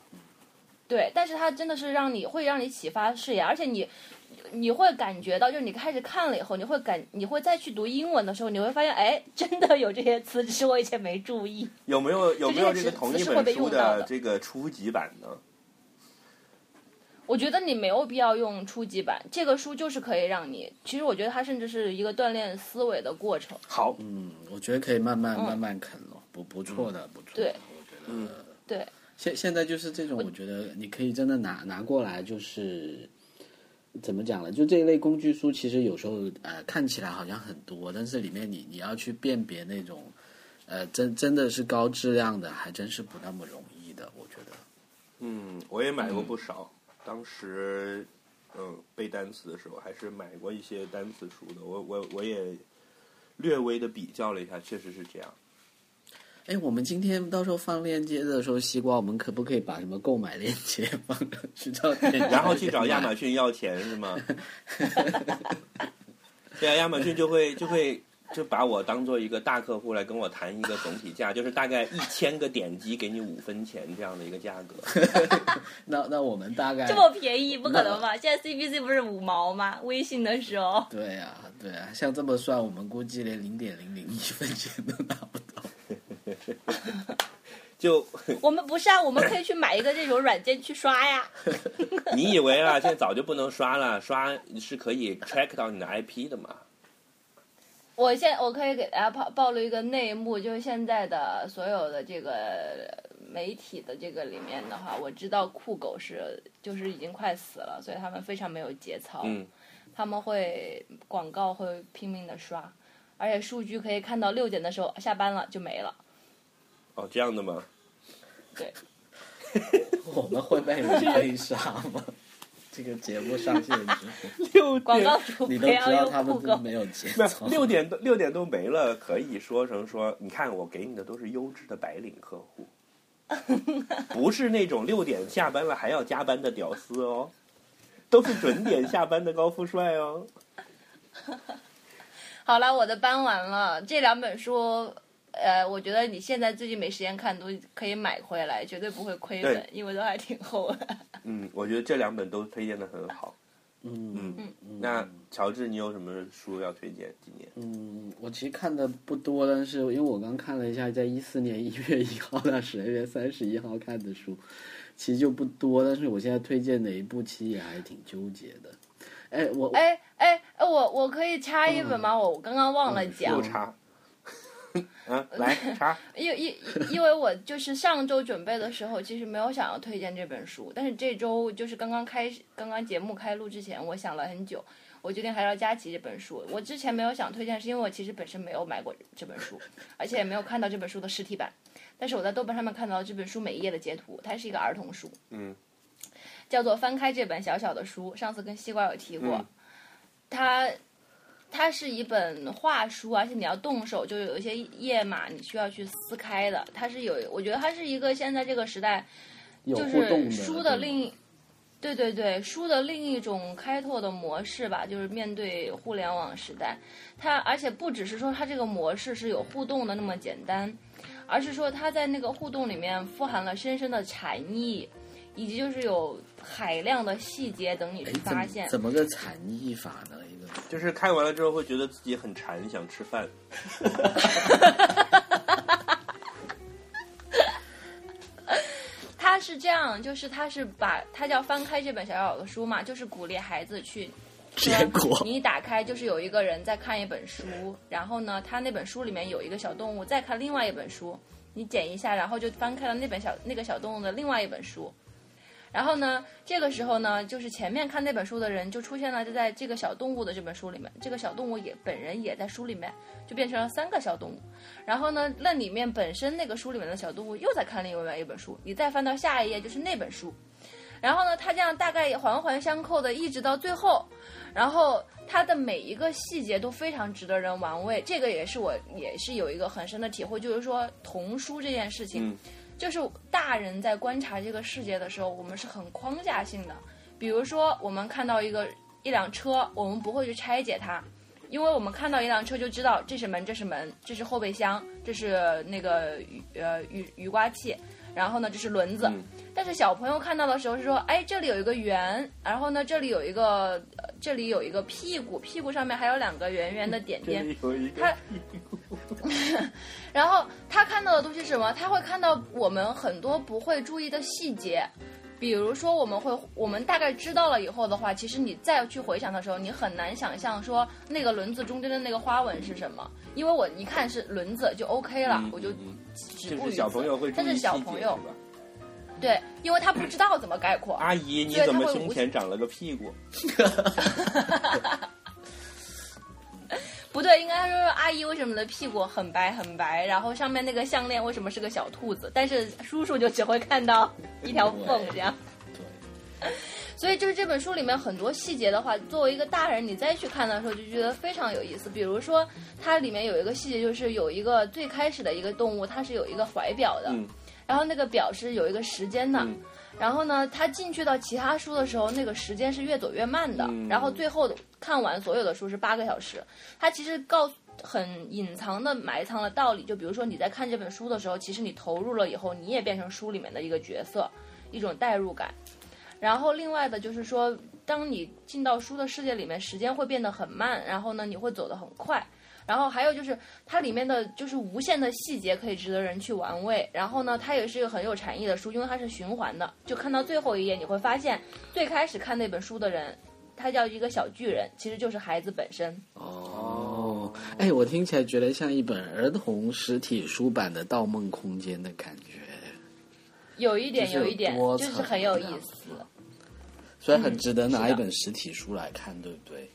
对，但是它真的是让你会让你启发视野，而且你你会感觉到，就是你开始看了以后，你会感你会再去读英文的时候，你会发现，哎，真的有这些词，只是我以前没注意。有没有有没有这个这些词同一是会被本书用到的这个初级版呢？我觉得你没有必要用初级版，这个书就是可以让你，其实我觉得它甚至是一个锻炼思维的过程。好，嗯，我觉得可以慢慢嗯慢慢啃了，不不错的，不错的。对我觉得。嗯对，现现在就是这种，我觉得你可以真的拿拿过来，就是怎么讲呢？就这一类工具书，其实有时候呃看起来好像很多，但是里面你你要去辨别那种呃真真的是高质量的，还真是不那么容易的。我觉得，嗯，我也买过不少。当时，嗯，背单词的时候还是买过一些单词书的。我我我也略微的比较了一下，确实是这样。哎，我们今天到时候放链接的时候，西瓜，我们可不可以把什么购买链接放上去 然后去找亚马逊逊要钱是吗？对啊，亚马逊就会就会就把我当做一个大客户来跟我谈一个总体价，就是大概一千个点击给你五分钱这样的一个价格。那那我们大概这么便宜不可能吧？现在 CPC 不是五毛吗？微信的时候，对啊对啊，像这么算，我们估计连零点零零一分钱都拿不到。就 我们不是啊，我们可以去买一个这种软件去刷呀。你以为啊，现在早就不能刷了，刷是可以 track 到你的 IP 的嘛？我现我可以给大家暴暴露一个内幕，就是现在的所有的这个媒体的这个里面的话，我知道酷狗是就是已经快死了，所以他们非常没有节操，嗯，他们会广告会拼命的刷，而且数据可以看到六点的时候下班了就没了。哦，这样的吗？对，我们会被人追杀吗？这个节目上线之后，六广告主你都知道他们都。没有节没操。六点都六点都没了，可以说成说，你看我给你的都是优质的白领客户，不是那种六点下班了还要加班的屌丝哦，都是准点下班的高富帅哦。好了，我的搬完了，这两本书。呃，我觉得你现在最近没时间看，都可以买回来，绝对不会亏本，因为都还挺厚的。嗯，我觉得这两本都推荐的很好。嗯嗯，那乔治，你有什么书要推荐？今年？嗯，我其实看的不多，但是因为我刚看了一下，在一四年一月一号到十二月三十一号看的书，其实就不多。但是我现在推荐哪一部，其实也还挺纠结的。哎，我哎哎哎，我我可以插一本吗？我刚刚忘了讲又，插。啊，来查。因因因为我就是上周准备的时候，其实没有想要推荐这本书，但是这周就是刚刚开始，刚刚节目开录之前，我想了很久，我决定还是要加起这本书。我之前没有想推荐，是因为我其实本身没有买过这本书，而且也没有看到这本书的实体版。但是我在豆瓣上面看到这本书每一页的截图，它是一个儿童书，嗯，叫做《翻开这本小小的书》。上次跟西瓜有提过，嗯它它是一本画书，而且你要动手，就有一些页码你需要去撕开的。它是有，我觉得它是一个现在这个时代，就是书的另一，对对对，书的另一种开拓的模式吧，就是面对互联网时代，它而且不只是说它这个模式是有互动的那么简单，而是说它在那个互动里面富含了深深的禅意，以及就是有海量的细节等你去发现。怎么个禅意法呢？就是看完了之后会觉得自己很馋，想吃饭。他是这样，就是他是把他叫翻开这本小小的书嘛，就是鼓励孩子去。结果你一打开就是有一个人在看一本书，然后呢，他那本书里面有一个小动物在看另外一本书，你剪一下，然后就翻开了那本小那个小动物的另外一本书，然后呢，这个时候呢，就是前面看那本书的人就出现了，就在这个小动物的这本书里面，这个小动物也本人也在书里面，就变成了三个小动物。然后呢，那里面本身那个书里面的小动物又在看另外一本书，你再翻到下一页就是那本书。然后呢，它这样大概环环相扣的，一直到最后，然后它的每一个细节都非常值得人玩味。这个也是我也是有一个很深的体会，就是说童书这件事情，就是大人在观察这个世界的时候，我们是很框架性的。比如说，我们看到一个一辆车，我们不会去拆解它，因为我们看到一辆车就知道这是门，这是门，这是后备箱，这是那个雨呃雨雨刮器。然后呢，这是轮子，但是小朋友看到的时候是说，哎，这里有一个圆，然后呢，这里有一个，这里有一个屁股，屁股上面还有两个圆圆的点点。他，然后他看到的东西是什么？他会看到我们很多不会注意的细节，比如说我们会，我们大概知道了以后的话，其实你再去回想的时候，你很难想象说那个轮子中间的那个花纹是什么，因为我一看是轮子就 OK 了，我就。就是小朋友会，但是小朋友，对，因为他不知道怎么概括。阿姨，你怎么胸前长了个屁股？不对，应该说阿姨为什么的屁股很白很白，然后上面那个项链为什么是个小兔子？但是叔叔就只会看到一条缝这样。对。所以就是这本书里面很多细节的话，作为一个大人，你再去看的时候就觉得非常有意思。比如说，它里面有一个细节，就是有一个最开始的一个动物，它是有一个怀表的，然后那个表是有一个时间的。然后呢，他进去到其他书的时候，那个时间是越走越慢的。然后最后看完所有的书是八个小时。他其实告很隐藏的埋藏了道理，就比如说你在看这本书的时候，其实你投入了以后，你也变成书里面的一个角色，一种代入感。然后另外的就是说，当你进到书的世界里面，时间会变得很慢，然后呢，你会走得很快。然后还有就是它里面的就是无限的细节可以值得人去玩味。然后呢，它也是一个很有禅意的书，因为它是循环的。就看到最后一页，你会发现最开始看那本书的人，他叫一个小巨人，其实就是孩子本身。哦，哎，我听起来觉得像一本儿童实体书版的《盗梦空间》的感觉。有一点，有一点，就是很有意思，所以很值得拿一本实体书来看，对不对？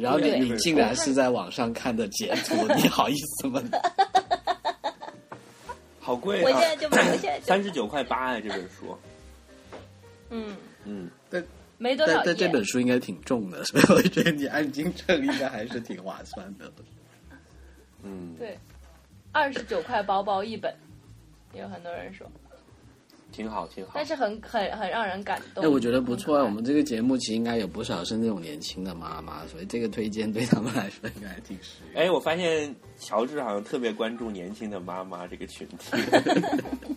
然后你你竟然是在网上看的截图，你好意思吗？好贵啊！我现在就买，三十九块八啊！这本书，嗯嗯，但没多少但这本书应该挺重的，所以我觉得你按斤称应该还是挺划算的。嗯，对，二十九块包包一本，也有很多人说。挺好，挺好，但是很很很让人感动。哎，我觉得不错啊。我们这个节目其实应该有不少是那种年轻的妈妈，所以这个推荐对他们来说应该挺实用。哎，我发现乔治好像特别关注年轻的妈妈这个群体，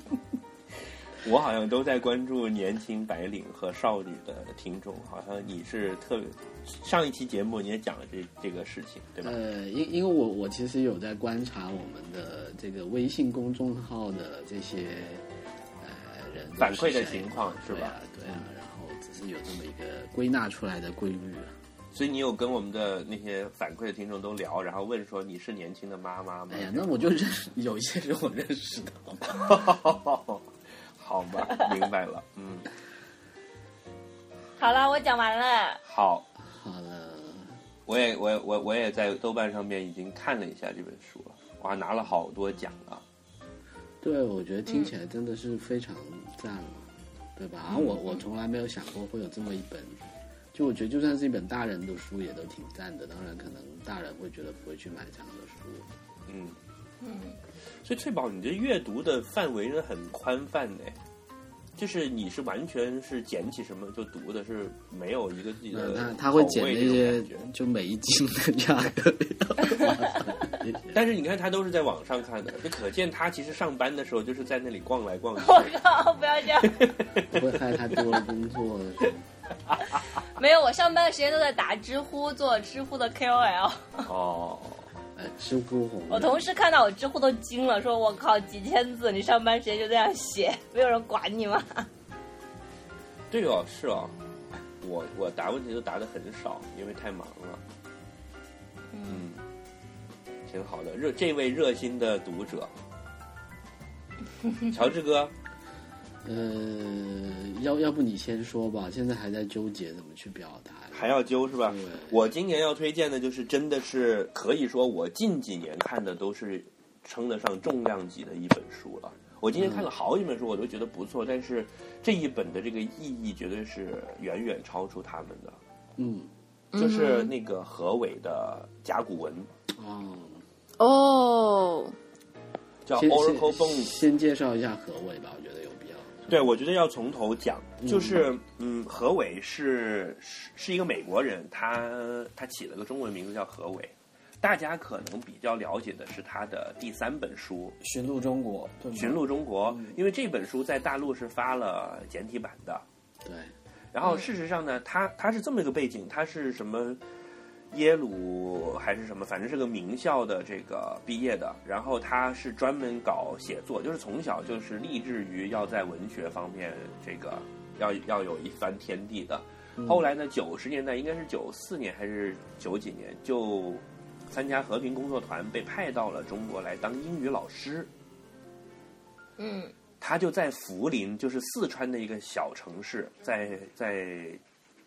我好像都在关注年轻白领和少女的听众。好像你是特别上一期节目你也讲了这这个事情，对吧？呃，因因为我我其实有在观察我们的这个微信公众号的这些。反馈的情况是吧？对啊，然后只是有这么一个归纳出来的规律。所以你有跟我们的那些反馈的听众都聊，然后问说你是年轻的妈妈吗？哎呀，那我就认识有一些是我认识的，好吧，明白了，嗯。好了，我讲完了。好，好了，我也我我我也在豆瓣上面已经看了一下这本书了，哇，拿了好多奖啊。对，我觉得听起来真的是非常赞了，对吧？然后我我从来没有想过会有这么一本，就我觉得就算是一本大人的书也都挺赞的。当然，可能大人会觉得不会去买这样的书。嗯嗯，所以翠宝，你的阅读的范围是很宽泛的，就是你是完全是捡起什么就读的，是没有一个自己的。他他会捡那些就每一斤的价格。但是你看，他都是在网上看的，就可见他其实上班的时候就是在那里逛来逛去。我靠！不要这样，不会害他多了工作。没有，我上班的时间都在打知乎，做知乎的 KOL。哦，哎，知乎红。我同事看到我知乎都惊了，说我靠，几千字，你上班时间就这样写，没有人管你吗？对哦，是哦，我我答问题都答的很少，因为太忙了。嗯。挺好的，热这位热心的读者，乔治哥，呃，要要不你先说吧，现在还在纠结怎么去表达。还要揪是吧？我今年要推荐的就是真的是可以说我近几年看的都是称得上重量级的一本书了。我今天看了好几本书，我都觉得不错，但是这一本的这个意义绝对是远远超出他们的。嗯，就是那个何伟的甲骨文，哦，哦，叫 Oracle 先 Bones。先介绍一下何伟吧。对，我觉得要从头讲，就是嗯，何伟是是是一个美国人，他他起了个中文名字叫何伟。大家可能比较了解的是他的第三本书寻路中国，对《寻路中国》，因为这本书在大陆是发了简体版的。对，然后事实上呢，他他是这么一个背景，他是什么耶鲁还是什么，反正是个名校的这个毕业的。然后他是专门搞写作，就是从小就是立志于要在文学方面这个要要有一番天地的。后来呢，九十年代应该是九四年还是九几年，就参加和平工作团，被派到了中国来当英语老师。嗯他就在涪陵，就是四川的一个小城市，在在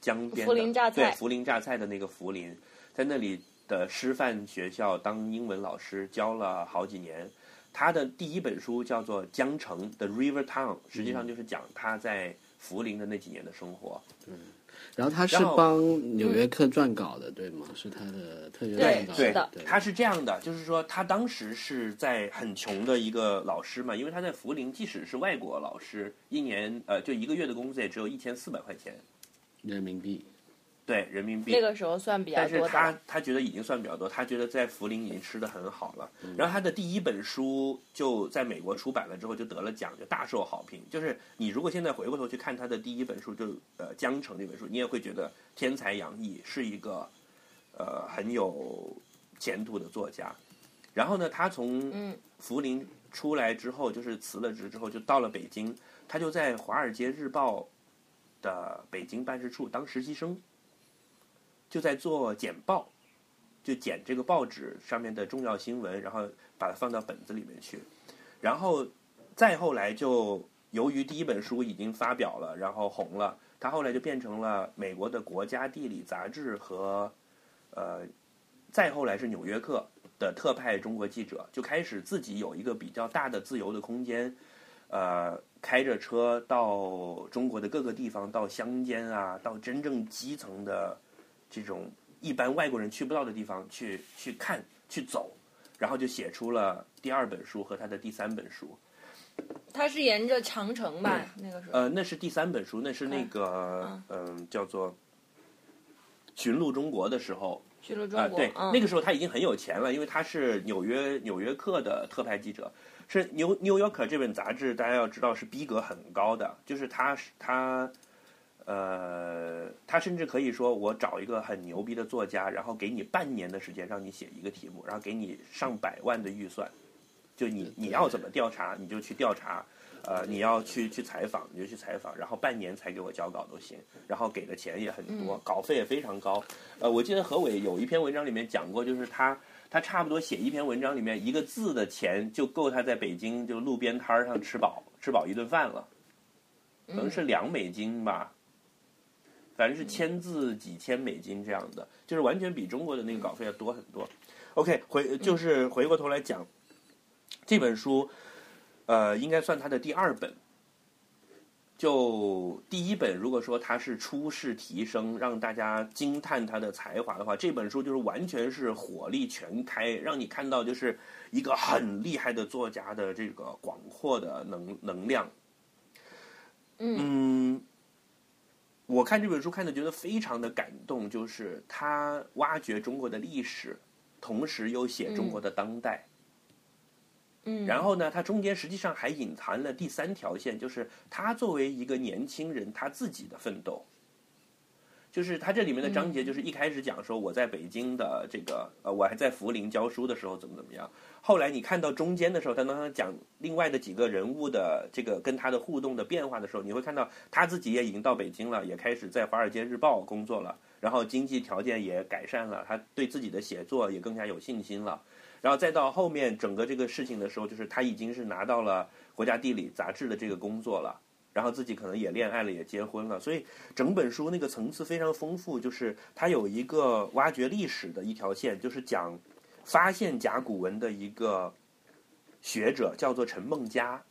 江边的涪陵榨菜对涪陵榨菜的那个涪陵，在那里的师范学校当英文老师，教了好几年。他的第一本书叫做《江城》的 River Town，实际上就是讲他在涪陵的那几年的生活。嗯然后他是帮《纽约客》撰稿的，对吗？是他的特约对撰稿的对，他是这样的，就是说他当时是在很穷的一个老师嘛，因为他在涪陵，即使是外国老师，一年呃就一个月的工资也只有一千四百块钱，人民币。对人民币。那个时候算比较多但是。他他觉得已经算比较多，他觉得在涪陵已经吃的很好了。然后他的第一本书就在美国出版了之后就得了奖，就大受好评。就是你如果现在回过头去看他的第一本书，就呃《江城》这本书，你也会觉得天才洋溢，是一个呃很有前途的作家。然后呢，他从嗯涪陵出来之后，就是辞了职之后，就到了北京，他就在《华尔街日报》的北京办事处当实习生。就在做简报，就剪这个报纸上面的重要新闻，然后把它放到本子里面去。然后再后来就由于第一本书已经发表了，然后红了，他后来就变成了美国的国家地理杂志和呃，再后来是《纽约客》的特派中国记者，就开始自己有一个比较大的自由的空间。呃，开着车到中国的各个地方，到乡间啊，到真正基层的这种一般外国人去不到的地方去去看去走，然后就写出了第二本书和他的第三本书。他是沿着长城吧？那个时候。呃，那是第三本书，那是那个嗯、叫做《寻路中国》的时候啊、去了中国，对，嗯，那个时候他已经很有钱了，因为他是纽约纽约客的特派记者，是《New New Yorker》这本杂志，大家要知道是逼格很高的，就是他是他。呃，他甚至可以说，我找一个很牛逼的作家，然后给你半年的时间让你写一个题目，然后给你上百万的预算，就你你要怎么调查你就去调查，呃，你要去去采访你就去采访，然后半年才给我交稿都行，然后给的钱也很多，稿费也非常高。呃，我记得何伟有一篇文章里面讲过，就是他他差不多写一篇文章里面一个字的钱就够他在北京就路边摊儿上吃饱吃饱一顿饭了，可能是两美金吧。反正是千字几千美金这样的，就是完全比中国的那个稿费要多很多。OK，回就是回过头来讲这本书，呃，应该算他的第二本。就第一本，如果说他是初试提升，让大家惊叹他的才华的话，这本书就是完全是火力全开，让你看到就是一个很厉害的作家的这个广阔的能能量。嗯，我看这本书看的觉得非常的感动，就是他挖掘中国的历史，同时又写中国的当代。嗯，然后呢，它中间实际上还隐藏了第三条线，就是他作为一个年轻人他自己的奋斗。就是他这里面的章节，就是一开始讲说我在北京的这个呃，我还在涪陵教书的时候怎么怎么样。后来你看到中间的时候，他当他讲另外的几个人物的这个跟他的互动的变化的时候，你会看到他自己也已经到北京了，也开始在《华尔街日报》工作了，然后经济条件也改善了，他对自己的写作也更加有信心了。然后再到后面整个这个事情的时候，就是他已经是拿到了国家地理杂志的这个工作了。然后自己可能也恋爱了，也结婚了，所以整本书那个层次非常丰富。就是它有一个挖掘历史的一条线，就是讲发现甲骨文的一个学者叫做陈梦家，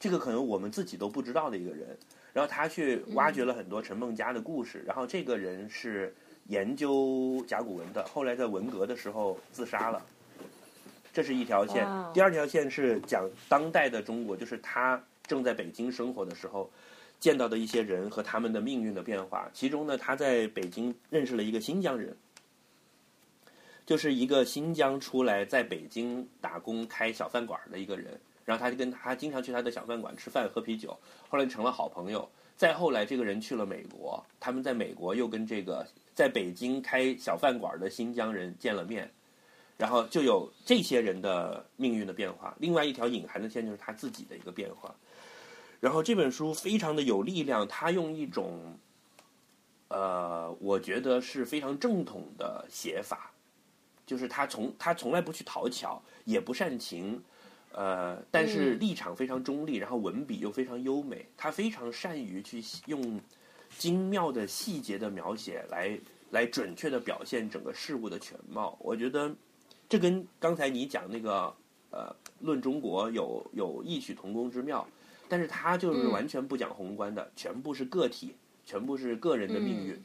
这个可能我们自己都不知道的一个人。然后他去挖掘了很多陈梦家的故事，然后这个人是研究甲骨文的，后来在文革的时候自杀了。这是一条线第二条线是讲当代的中国，就是他正在北京生活的时候，见到的一些人和他们的命运的变化。其中呢，他在北京认识了一个新疆人，就是一个新疆出来在北京打工开小饭馆的一个人。然后他就跟他经常去他的小饭馆吃饭喝啤酒，后来成了好朋友。再后来，这个人去了美国，他们在美国又跟这个在北京开小饭馆的新疆人见了面，然后就有这些人的命运的变化。另外一条隐含的线就是他自己的一个变化。然后这本书非常的有力量，他用一种，呃，我觉得是非常正统的写法，就是他从他从来不去讨巧，也不煽情，呃，但是立场非常中立，然后文笔又非常优美，他非常善于去用精妙的细节的描写来来准确的表现整个事物的全貌。我觉得这跟刚才你讲那个呃论中国有有异曲同工之妙，但是他就是嗯完全不讲宏观的，全部是个体，全部是个人的命运。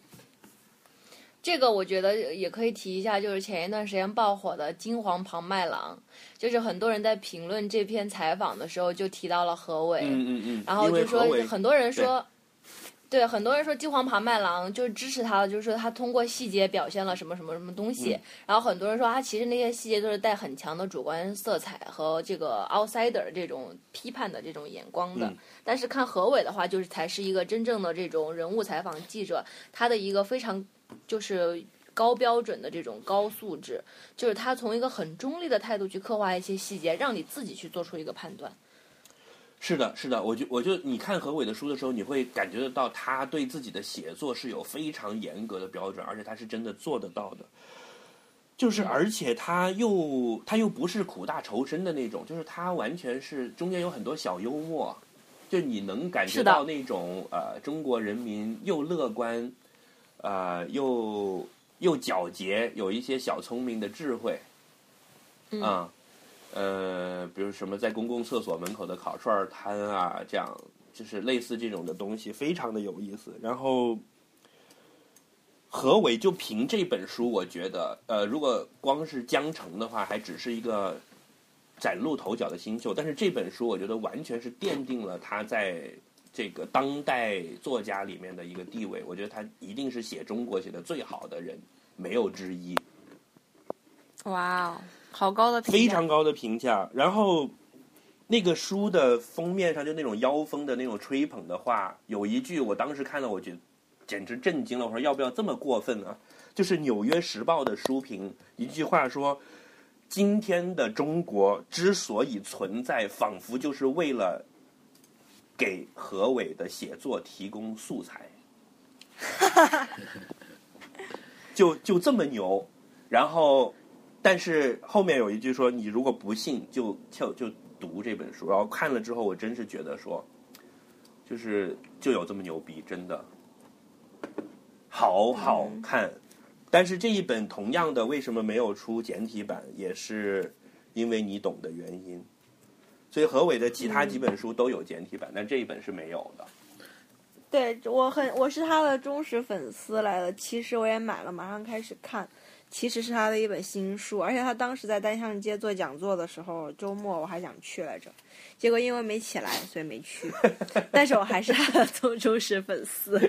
这个我觉得也可以提一下，就是前一段时间爆火的金黄庞麦郎，就是很多人在评论这篇采访的时候就提到了何伟，嗯嗯嗯，然后就说很多人说，对很多人说金黄庞麦郎就是支持他的，就是说他通过细节表现了什么什么什么东西。嗯然后很多人说他其实那些细节都是带很强的主观色彩和这个 outsider 这种批判的这种眼光的。嗯但是看何伟的话，就是才是一个真正的这种人物采访记者，他的一个非常就是。高标准的这种高素质，就是他从一个很中立的态度去刻画一些细节，让你自己去做出一个判断。是的，是的，我就我就你看何伟的书的时候，你会感觉得到他对自己的写作是有非常严格的标准，而且他是真的做得到的。就是，而且他又他又不是苦大仇深的那种，就是他完全是中间有很多小幽默，就你能感觉到那种呃中国人民又乐观，呃又又皎洁，有一些小聪明的智慧，嗯啊，呃，比如什么在公共厕所门口的烤串摊啊，这样就是类似这种的东西，非常的有意思。然后何伟就凭这本书，我觉得，呃，如果光是江城的话，还只是一个崭露头角的新秀。但是这本书，我觉得完全是奠定了他在这个当代作家里面的一个地位。我觉得他一定是写中国写的最好的人，没有之一。哇哦，好高的评价非常高的评价。然后那个书的封面上就那种妖风的那种吹捧的话，有一句我当时看了，我觉得简直震惊了。我说要不要这么过分呢？就是《纽约时报》的书评一句话说：“今天的中国之所以存在，仿佛就是为了给何伟的写作提供素材。”就就这么牛，然后但是后面有一句说，你如果不信，就就就读这本书。然后看了之后，我真是觉得说，就是就有这么牛逼，真的好好看。但是这一本同样的，为什么没有出简体版，也是因为你懂的原因。所以何伟的其他几本书都有简体版，但这一本是没有的。对我很我是他的忠实粉丝来的，其实我也买了，马上开始看。其实是他的一本新书，而且他当时在单向街做讲座的时候，周末我还想去来着，结果因为没起来，所以没去。但是我还是他的忠忠实粉丝。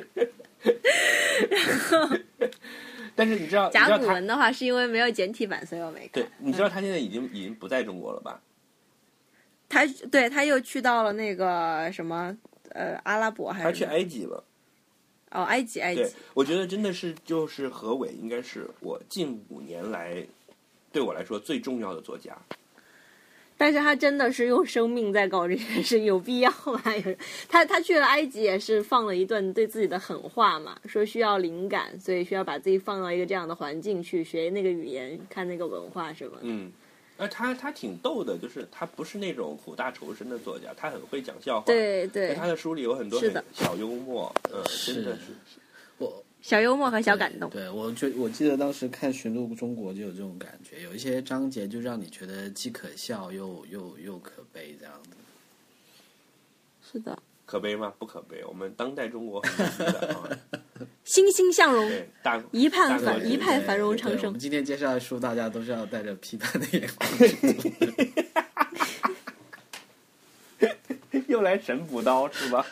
然后 但是你知道，甲骨文的话，是因为没有简体版，所以我没看对。，你知道他现在已经已经不在中国了吧？他对他又去到了那个什么呃阿拉伯还是他去埃及了。哦埃及埃及对，我觉得真的是就是何伟，应该是我近五年来对我来说最重要的作家。但是他真的是用生命在搞这件事，有必要吗？有他他去了埃及也是放了一段对自己的狠话嘛，说需要灵感，所以需要把自己放到一个这样的环境去学那个语言、看那个文化什么的。嗯，哎，他他挺逗的，就是他不是那种苦大仇深的作家，他很会讲笑话。对对在他，的书里有很多小幽默，嗯，真的是。我小幽默和小感动。对我就我记得当时看《寻路中国》就有这种感觉，有一些章节就让你觉得既可笑又又又可悲这样子。是的，可悲吗？不可悲，我们当代中国很牛逼的啊！欣欣向荣，对，大一派繁一派繁荣昌盛我们。今天介绍的书，大家都是要带着批判的眼光。又来神补刀是吧？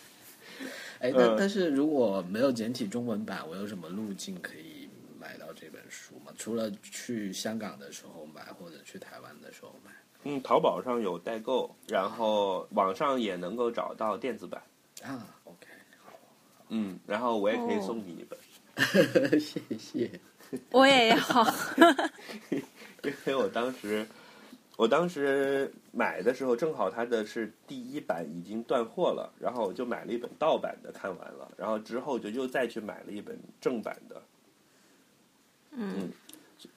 哎，但嗯但是如果没有简体中文版，我有什么路径可以买到这本书吗？除了去香港的时候买，或者去台湾？嗯，淘宝上有代购，然后网上也能够找到电子版。啊，OK，好，嗯，然后我也可以送你一本，谢谢。我也要。因为我当时我当时买的时候，正好它的是第一版已经断货了，然后我就买了一本盗版的看完了，然后之后就又再去买了一本正版的。嗯，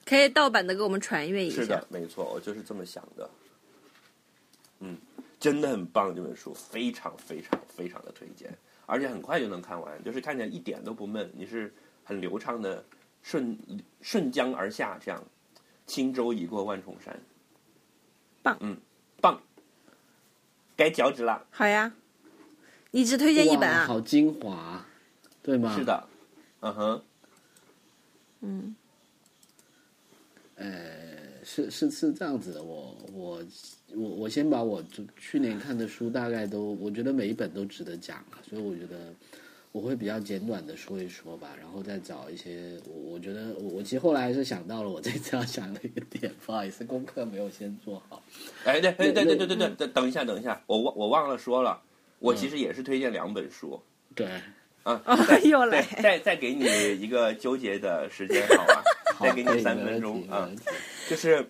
可以盗版的给我们传阅一下是的。，没错，我就是这么想的。嗯，真的很棒，这本书非常非常非常的推荐，而且很快就能看完，就是看起来一点都不闷，你是很流畅的顺顺江而下，这样轻舟已过万重山。棒嗯，棒，该脚趾了。好呀，你只推荐一本啊？好精华，对吗？是。的，嗯哼，嗯，呃，是是是这样子的，我我我我先把我就去年看的书大概都，我觉得每一本都值得讲啊，所以我觉得我会比较简短的说一说吧，然后再找一些我我觉得我我其实后来还是想到了我这次要讲的一个点，不好意思，功课没有先做好。哎，对对对对对对对，嗯等等一下，等一下，我忘我忘了说了，我其实也是推荐两本书。对，啊，哦再又来再再再给你一个纠结的时间，好吧？好再给你三分钟啊就是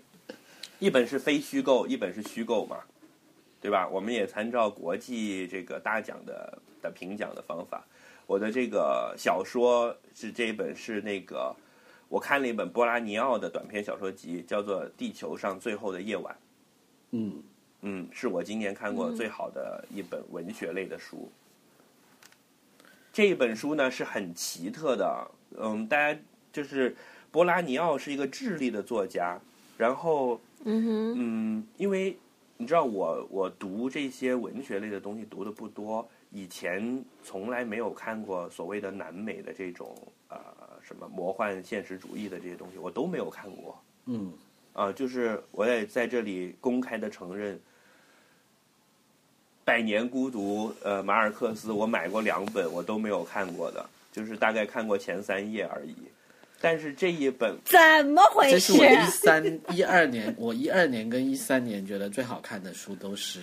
一本是非虚构，一本是虚构嘛，对吧？我们也参照国际这个大奖的的评奖的方法。我的这个小说是这一本是那个我看了一本波拉尼奥的短篇小说集，叫做《地球上最后的夜晚》。嗯，嗯，是我今年看过最好的一本文学类的书。这一本书呢是很奇特的，嗯，大家就是波拉尼奥是一个智利的作家，然后嗯哼，嗯，因为你知道我我读这些文学类的东西读的不多，以前从来没有看过所谓的南美的这种呃什么魔幻现实主义的这些东西，我都没有看过。嗯，啊，就是我也在这里公开的承认，《百年孤独》呃，马尔克斯我买过两本，我都没有看过的，就是大概看过前三页而已。但是这一本，怎么回事这是我？一三一二年，我一二年跟一三年觉得最好看的书都是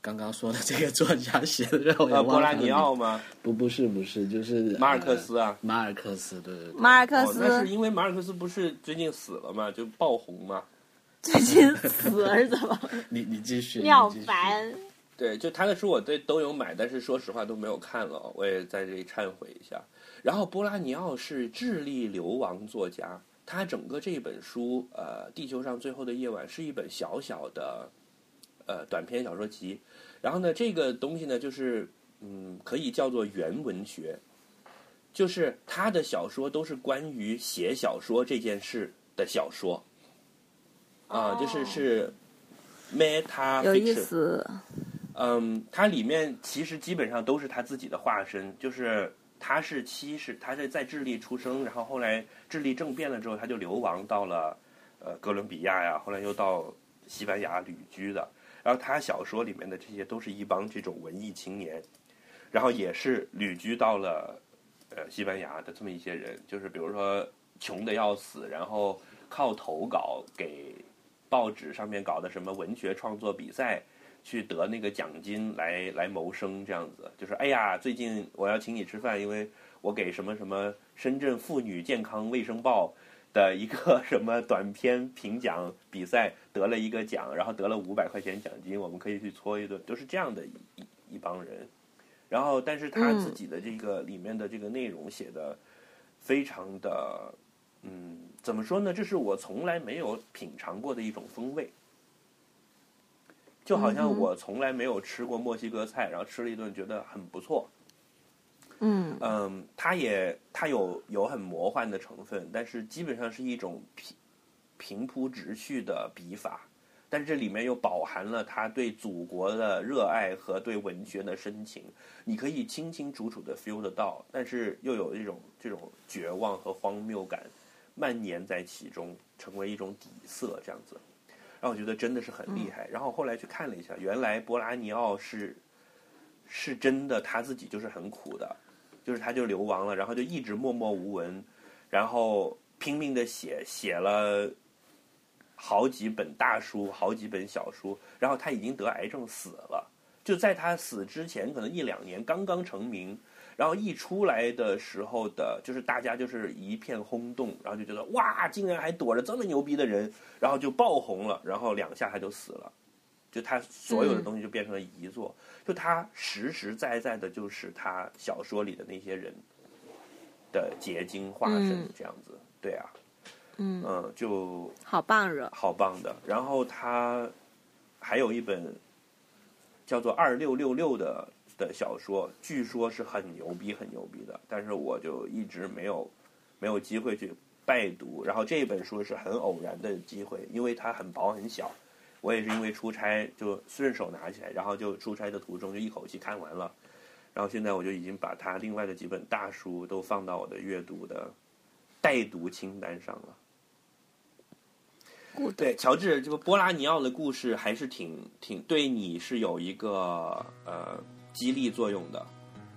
刚刚说的这个作家写的，让我也呃，波拉尼奥吗？不不是不是，就是马尔克斯啊呃马尔克斯，对对对，马尔克斯，那是因为马尔克斯不是最近死了嘛，就爆红嘛。最近死了是怎么？你你继续，妙你好烦。对，就他的书我对都有买，但是说实话都没有看了，我也在这里忏悔一下。然后波拉尼奥是智利流亡作家，他整个这本书，呃，《地球上最后的夜晚》是一本小小的呃短篇小说集。然后呢，这个东西呢，就是嗯，可以叫做原文学，就是他的小说都是关于写小说这件事的小说，啊，就是是 meta 有意 fiction。思，嗯，它里面其实基本上都是他自己的化身，就是他是七十，他是在智利出生，然后后来智利政变了之后，他就流亡到了呃哥伦比亚呀，后来又到西班牙旅居的。然后他小说里面的这些都是一帮这种文艺青年，然后也是旅居到了呃西班牙的这么一些人，就是比如说穷的要死，然后靠投稿给报纸上面搞的什么文学创作比赛。去得那个奖金来来谋生，这样子就是哎呀，最近我要请你吃饭，因为我给什么什么深圳妇女健康卫生报的一个什么短篇评奖比赛得了一个奖，然后得了五百块钱奖金，我们可以去搓一顿，就是这样的一一帮人。然后，但是他自己的这个里面的这个内容写的非常的嗯，怎么说呢？这是我从来没有品尝过的一种风味，就好像我从来没有吃过墨西哥菜，然后吃了一顿觉得很不错。嗯。嗯，它也它有有很魔幻的成分，但是基本上是一种平平铺直叙的笔法，但是这里面又饱含了他对祖国的热爱和对文学的深情，你可以清清楚楚的 feel 得到，但是又有一种这种绝望和荒谬感蔓延在其中，成为一种底色这样子，让我觉得真的是很厉害。然后后来去看了一下，原来波拉尼奥是是真的他自己就是很苦的。就是他就流亡了，然后就一直默默无闻，然后拼命的写，写了好几本大书，好几本小书，然后他已经得癌症死了。就在他死之前，可能一两年刚刚成名，然后一出来的时候的，就是大家就是一片轰动，然后就觉得哇，竟然还躲着这么牛逼的人，然后就爆红了，然后两下他就死了，就他所有的东西就变成了遗作。就他实实在在的，就是他小说里的那些人的结晶化身嗯，这样子，对啊，嗯，嗯，就好棒热。好棒的。然后他还有一本叫做《二六六六》的的小说，据说是很牛逼、很牛逼的，但是我就一直没有没有机会去拜读。然后这本书是很偶然的机会，因为它很薄很小。我也是因为出差就顺手拿起来，然后就出差的途中就一口气看完了。然后现在我就已经把他另外的几本大书都放到我的阅读的待读清单上了。对，乔治这个波拉尼奥的故事还是挺挺对你是有一个呃激励作用的。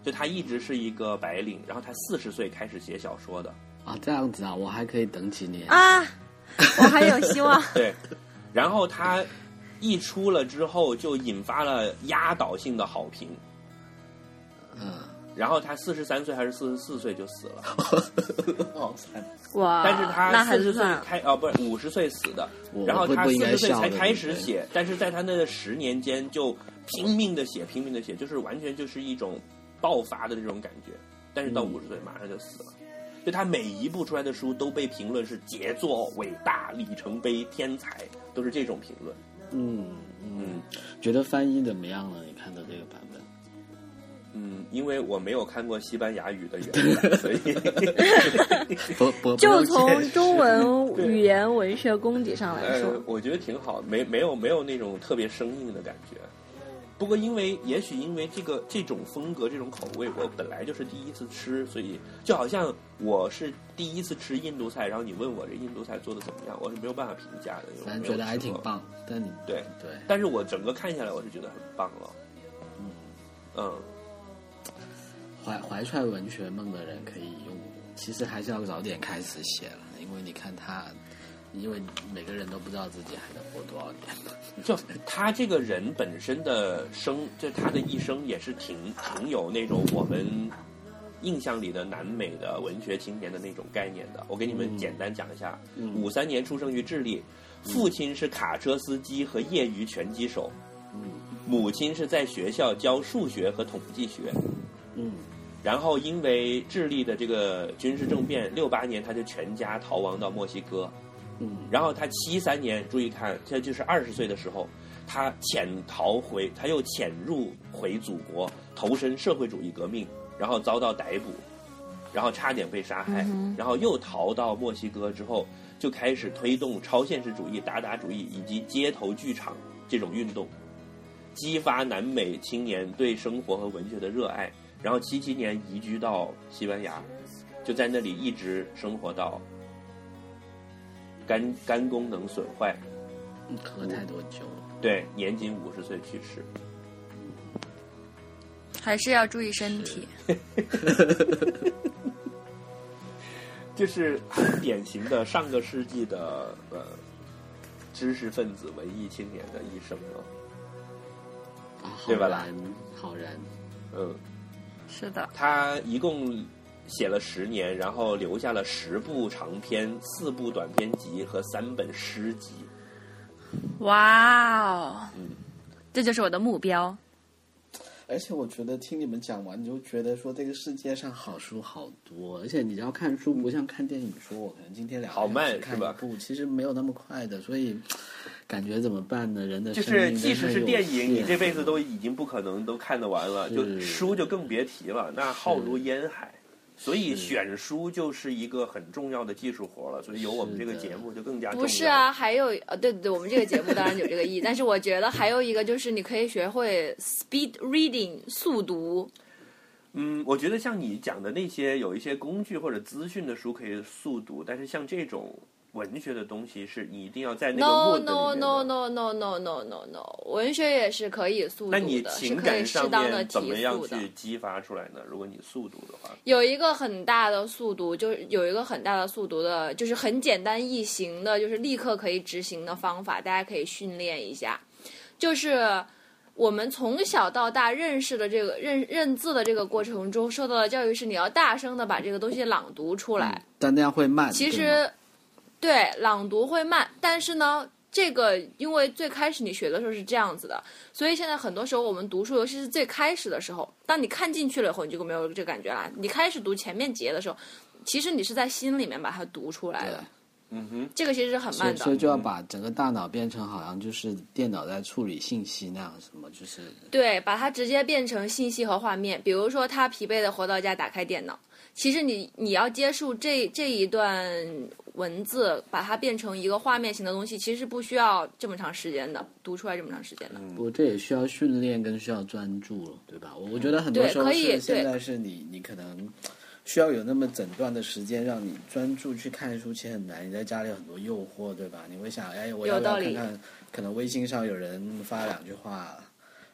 就他一直是一个白领，然后他四十岁开始写小说的，啊，这样子啊，我还可以等几年。啊，我还有希望。对，然后他一出了之后就引发了压倒性的好评，嗯，然后他四十三岁还是四十四岁就死了，好惨。哇，但是他那还四十岁是算开哦不是五十岁死的，然后他四十岁才开始写，但是在他那十年间就拼命的写，拼命的写，就是完全就是一种爆发的这种感觉。但是到嗯五十岁马上就死了，就他每一部出来的书都被评论是杰作、伟大、里程碑、天才，都是这种评论。嗯嗯嗯，觉得翻译怎么样呢？你看到这个版本？嗯，因为我没有看过西班牙语的原版，所以 不不，就从中文语言文学功底上来呃说，，我觉得挺好，没没有没有那种特别生硬的感觉。不过因为也许因为这个这种风格这种口味，我本来就是第一次吃，所以就好像我是第一次吃印度菜，然后你问我这印度菜做的怎么样，我是没有办法评价的。我觉得还，挺棒。但你对对，但是我整个看下来，我是觉得很棒了。嗯嗯怀怀揣文学梦的人可以用，其实还是要早点开始写了，因为你看他，因为每个人都不知道自己还能活多少年。就他这个人本身的生，就他的一生也是挺挺有那种我们印象里的南美的文学青年的那种概念的。我给你们嗯简单讲一下：嗯五三年出生于智利，父亲是卡车司机和业余拳击手，嗯母亲是在学校教数学和统计学。嗯然后因为智利的这个军事政变，六八年他就全家逃亡到墨西哥。嗯，然后他七三年，注意看，这就是二十岁的时候，他潜逃回，他又潜入回祖国，投身社会主义革命，然后遭到逮捕，然后差点被杀害，然后又逃到墨西哥之后，就开始推动超现实主义、达达主义以及街头剧场这种运动，激发南美青年对生活和文学的热爱。然后七七年移居到西班牙，就在那里一直生活到肝肝功能损坏，嗯喝太多酒了。对，年仅五十岁去世。还是要注意身体。就是很典型的上个世纪的呃知识分子、文艺青年的一生了。啊，好对吧燃，好人。嗯，是的，他一共写了十年，然后留下了十部长篇、四部短篇集和三本诗集。哇哦，嗯这就是我的目标。而且我觉得听你们讲完，你就觉得说这个世界上好书好多，而且你要看书不像看电影，说我可能今天两好慢看是吧一部，其实没有那么快的，所以感觉怎么办呢？人的就是即使是电影，你这辈子都。已经不可能都看得完了，就书就更别提了，那浩如烟海。所以选书就是一个很重要的技术活了，所以有我们这个节目就更加重要。不是啊，还有呃，对对对，我们这个节目当然有这个意义，但是我觉得还有一个就是你可以学会 speed reading 速读，嗯，我觉得像你讲的那些有一些工具或者资讯的书可以速读，但是像这种文学的东西，是你一定要在那个 No no no。no no no no no no，文学也是可以速那你读的，是情可以适感上当的面怎么提速的。样去激发出来呢？如果你速读的话，有一个很大的速读，就是有一个很大的速读的，就是很简单易行的，就是立刻可以执行的方法，大家可以训练一下。就是我们从小到大认识的这个认认字的这个过程中，受到的教育是你要大声的把这个东西朗读出来。但那样会慢。其实，对朗读会慢，但是呢，这个因为最开始你学的时候是这样子的，所以现在很多时候我们读书，尤其是最开始的时候，当你看进去了以后，你就没有这感觉了。你开始读前面节的时候，其实你是在心里面把它读出来的，嗯哼，这个其实是很慢的。所以就要把整个大脑变成好像就是电脑在处理信息那样，什么就是对，把它直接变成信息和画面。比如说，他疲惫的回到家，打开电脑。其实你你要接受这这一段文字，把它变成一个画面型的东西，其实是不需要这么长时间的，读出来这么长时间的。不过这也需要训练跟需要专注了，对吧？我我觉得很多时候对可以是现在是你你可能需要有那么整段的时间让你专注去看书，其实很难。你在家里有很多诱惑，对吧？你会想，哎，我要不要看看？可能微信上有人发了两句话，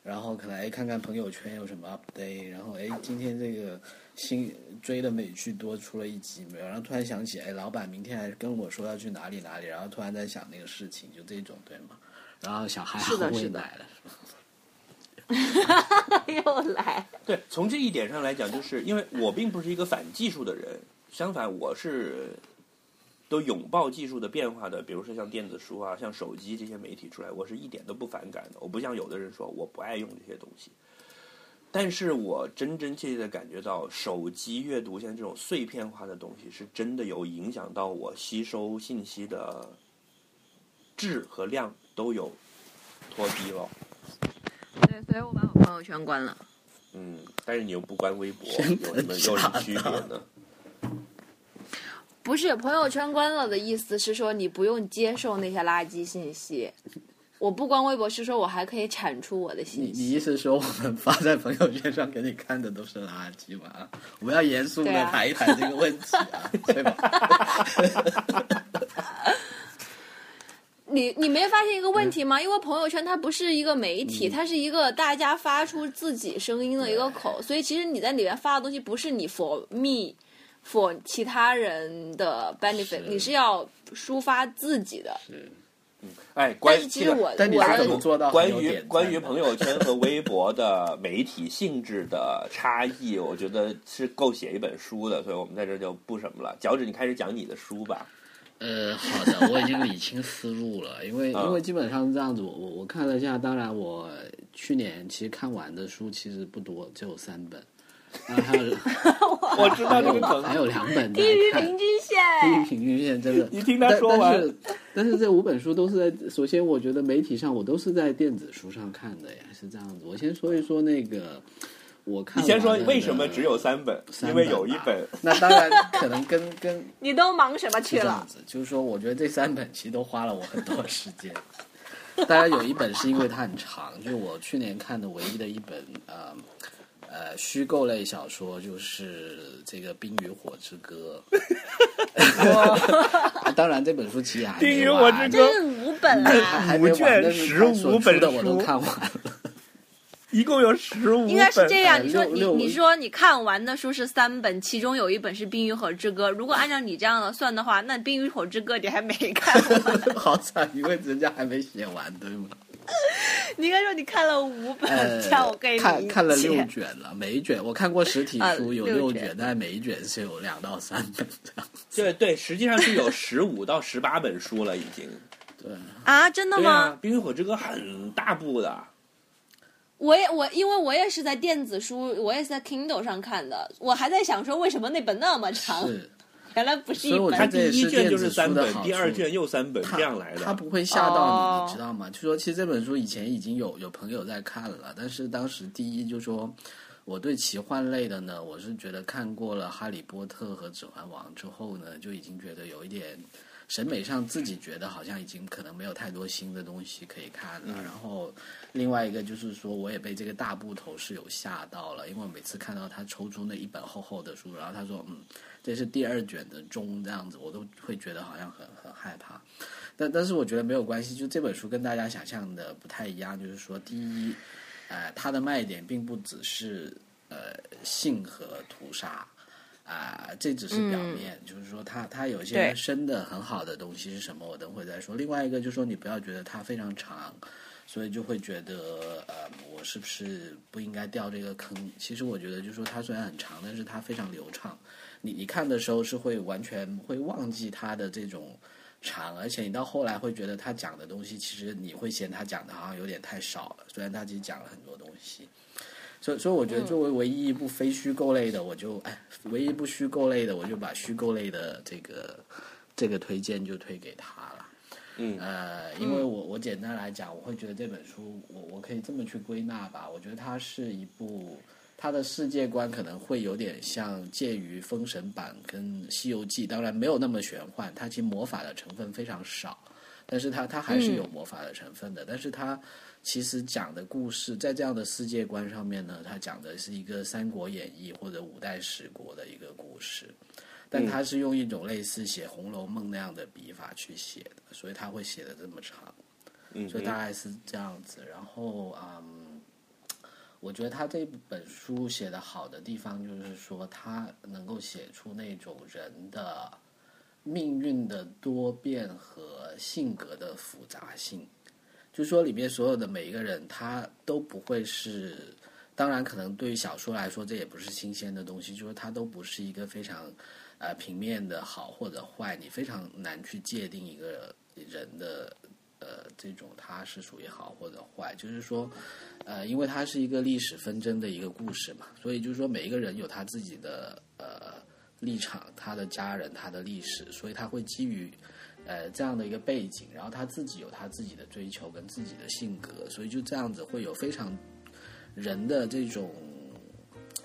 然后可能哎看看朋友圈有什么 update，然后哎今天这个新追的美剧多出了一集没有？然后突然想起，哎，老板明天还跟我说要去哪里哪里，然后突然在想那个事情，就这种对吗？然后小孩是的是的喂奶了，又来，对，从这一点上来讲，就是因为我并不是一个反技术的人，相反，我是都拥抱技术的变化的。比如说像电子书啊，像手机这些媒体出来，我是一点都不反感的。我不像有的人说我不爱用这些东西，但是我真真切切的感觉到，手机阅读现在这种碎片化的东西，是真的有影响到我吸收信息的质和量都有脱低了。对，所以我把我朋友圈关了。嗯，但是你又不关微博，有什么有什么区别呢？不是朋友圈关了的意思是说你不用接受那些垃圾信息。我不关微博是说我还可以产出我的信息你息。意思说我们发在朋友圈上给你看的都是垃圾吗？我们要严肃的谈一谈这个问题啊，对吧？你你没发现一个问题吗？因为朋友圈它不是一个媒体，它是一个大家发出自己声音的一个口，所以其实你在里面发的东西不是你 for me。for 其他人的 benefit，你是要抒发自己的。嗯哎，关但是其实我但你我是怎么做到关于关于朋友圈和微博的媒体性质的差异，我觉得是够写一本书的，所以我们在这儿就不什么了。脚趾，你开始讲你的书吧。呃，好的，我已经理清思路了，因为啊因为基本上是这样子，我我我看了一下，当然我去年其实看完的书其实不多，只有三本，然后还有 我知道这个梗，还有两本在低于平均线 低于。平均线真的。你听他说完但是但是这五本书都是在，首先我觉得媒体上我都是在电子书上看的呀，是这样子。我先说一说那个，我看你先说为什么只有三本？三因为有一本，那当然可能跟跟 你都忙什么去了？这样子，就是说，我觉得这三本其实都花了我很多时间。当然有一本是因为它很长，就是我去年看的唯一的一本呃呃虚构类小说，就是这个《冰与火之歌 》啊当然这本书其实还冰与没完，火之歌这是五本还啦，还没完，但是它所15出本的我都看完了。一共有十五应该是这样。呃你说你你说你看完的书是三本，其中有一本是《冰与火之歌》。如果按照你这样的算的话，那《冰与火之歌》你还没看完。好惨，因为人家还没写完，对吗？你应该说你看了五本，呃这样我可以。看看了六卷了，每一卷我看过实体啊书有六卷六卷，但是每一卷是有两到三本这样。对对，实际上是有十五到十八本书了，已经。对，啊？真的吗？啊，《冰与火之歌》很大部的。我也我因为我也是在电子书，我也是在 Kindle 上看的，我还在想说为什么那本那么长，是，原来不是一所以我本它第一卷就是三本第二卷又三本他这样来的。他不会吓到你，哦。你知道吗？就说其实这本书以前已经有有朋友在看了，但是当时第一就说我对奇幻类的呢，我是觉得看过了《哈利波特》和《指环王》之后呢，就已经觉得有一点审美上自己觉得好像已经可能没有太多新的东西可以看了。然后另外一个就是说，我也被这个大部头是有吓到了，因为我每次看到他抽出那一本厚厚的书，然后他说嗯。这是第二卷的中这样子，我都会觉得好像很很害怕。但但是我觉得没有关系，就这本书跟大家想象的不太一样，就是说，第一，呃，它的卖点并不只是呃性和屠杀。啊、这只是表面，就是说它它有些对深的很好的东西是什么，我等会再说。另外一个就是说，你不要觉得它非常长，所以就会觉得呃，我是不是不应该掉这个坑？其实我觉得，就是说它虽然很长，但是它非常流畅。你你看的时候是会完全会忘记它的这种长，而且你到后来会觉得他讲的东西，其实你会嫌他讲的好像有点太少了，虽然他其实讲了很多东西。所以，所以我觉得作为唯一一部非虚构类的，我就哎，唯一一部虚构类的，我就把虚构类的这个这个推荐就推给他了。嗯呃，因为我我简单来讲，我会觉得这本书，我我可以这么去归纳吧。我觉得它是一部，它的世界观可能会有点像介于《封神榜》跟《西游记》，当然没有那么玄幻，它其实魔法的成分非常少，但是它它还是有魔法的成分的。但是它其实讲的故事，在这样的世界观上面呢，它讲的是一个《三国演义》或者五代十国的一个故事。但它是用一种类似写《红楼梦》那样的笔法去写的，所以它会写的这么长。嗯所以大概是这样子。然后，嗯，我觉得他这本书写的好的地方，就是说他能够写出那种人的命运的多变和性格的复杂性。就是说，里面所有的每一个人，他都不会是。当然，可能对于小说来说，这也不是新鲜的东西，就是它都不是一个非常呃平面的好或者坏，你非常难去界定一个人的呃这种他是属于好或者坏。就是说，呃，因为它是一个历史纷争的一个故事嘛，所以就是说每一个人有他自己的呃立场，他的家人，他的历史，所以他会基于。呃，这样的一个背景，然后他自己有他自己的追求跟自己的性格，所以就这样子会有非常人的这种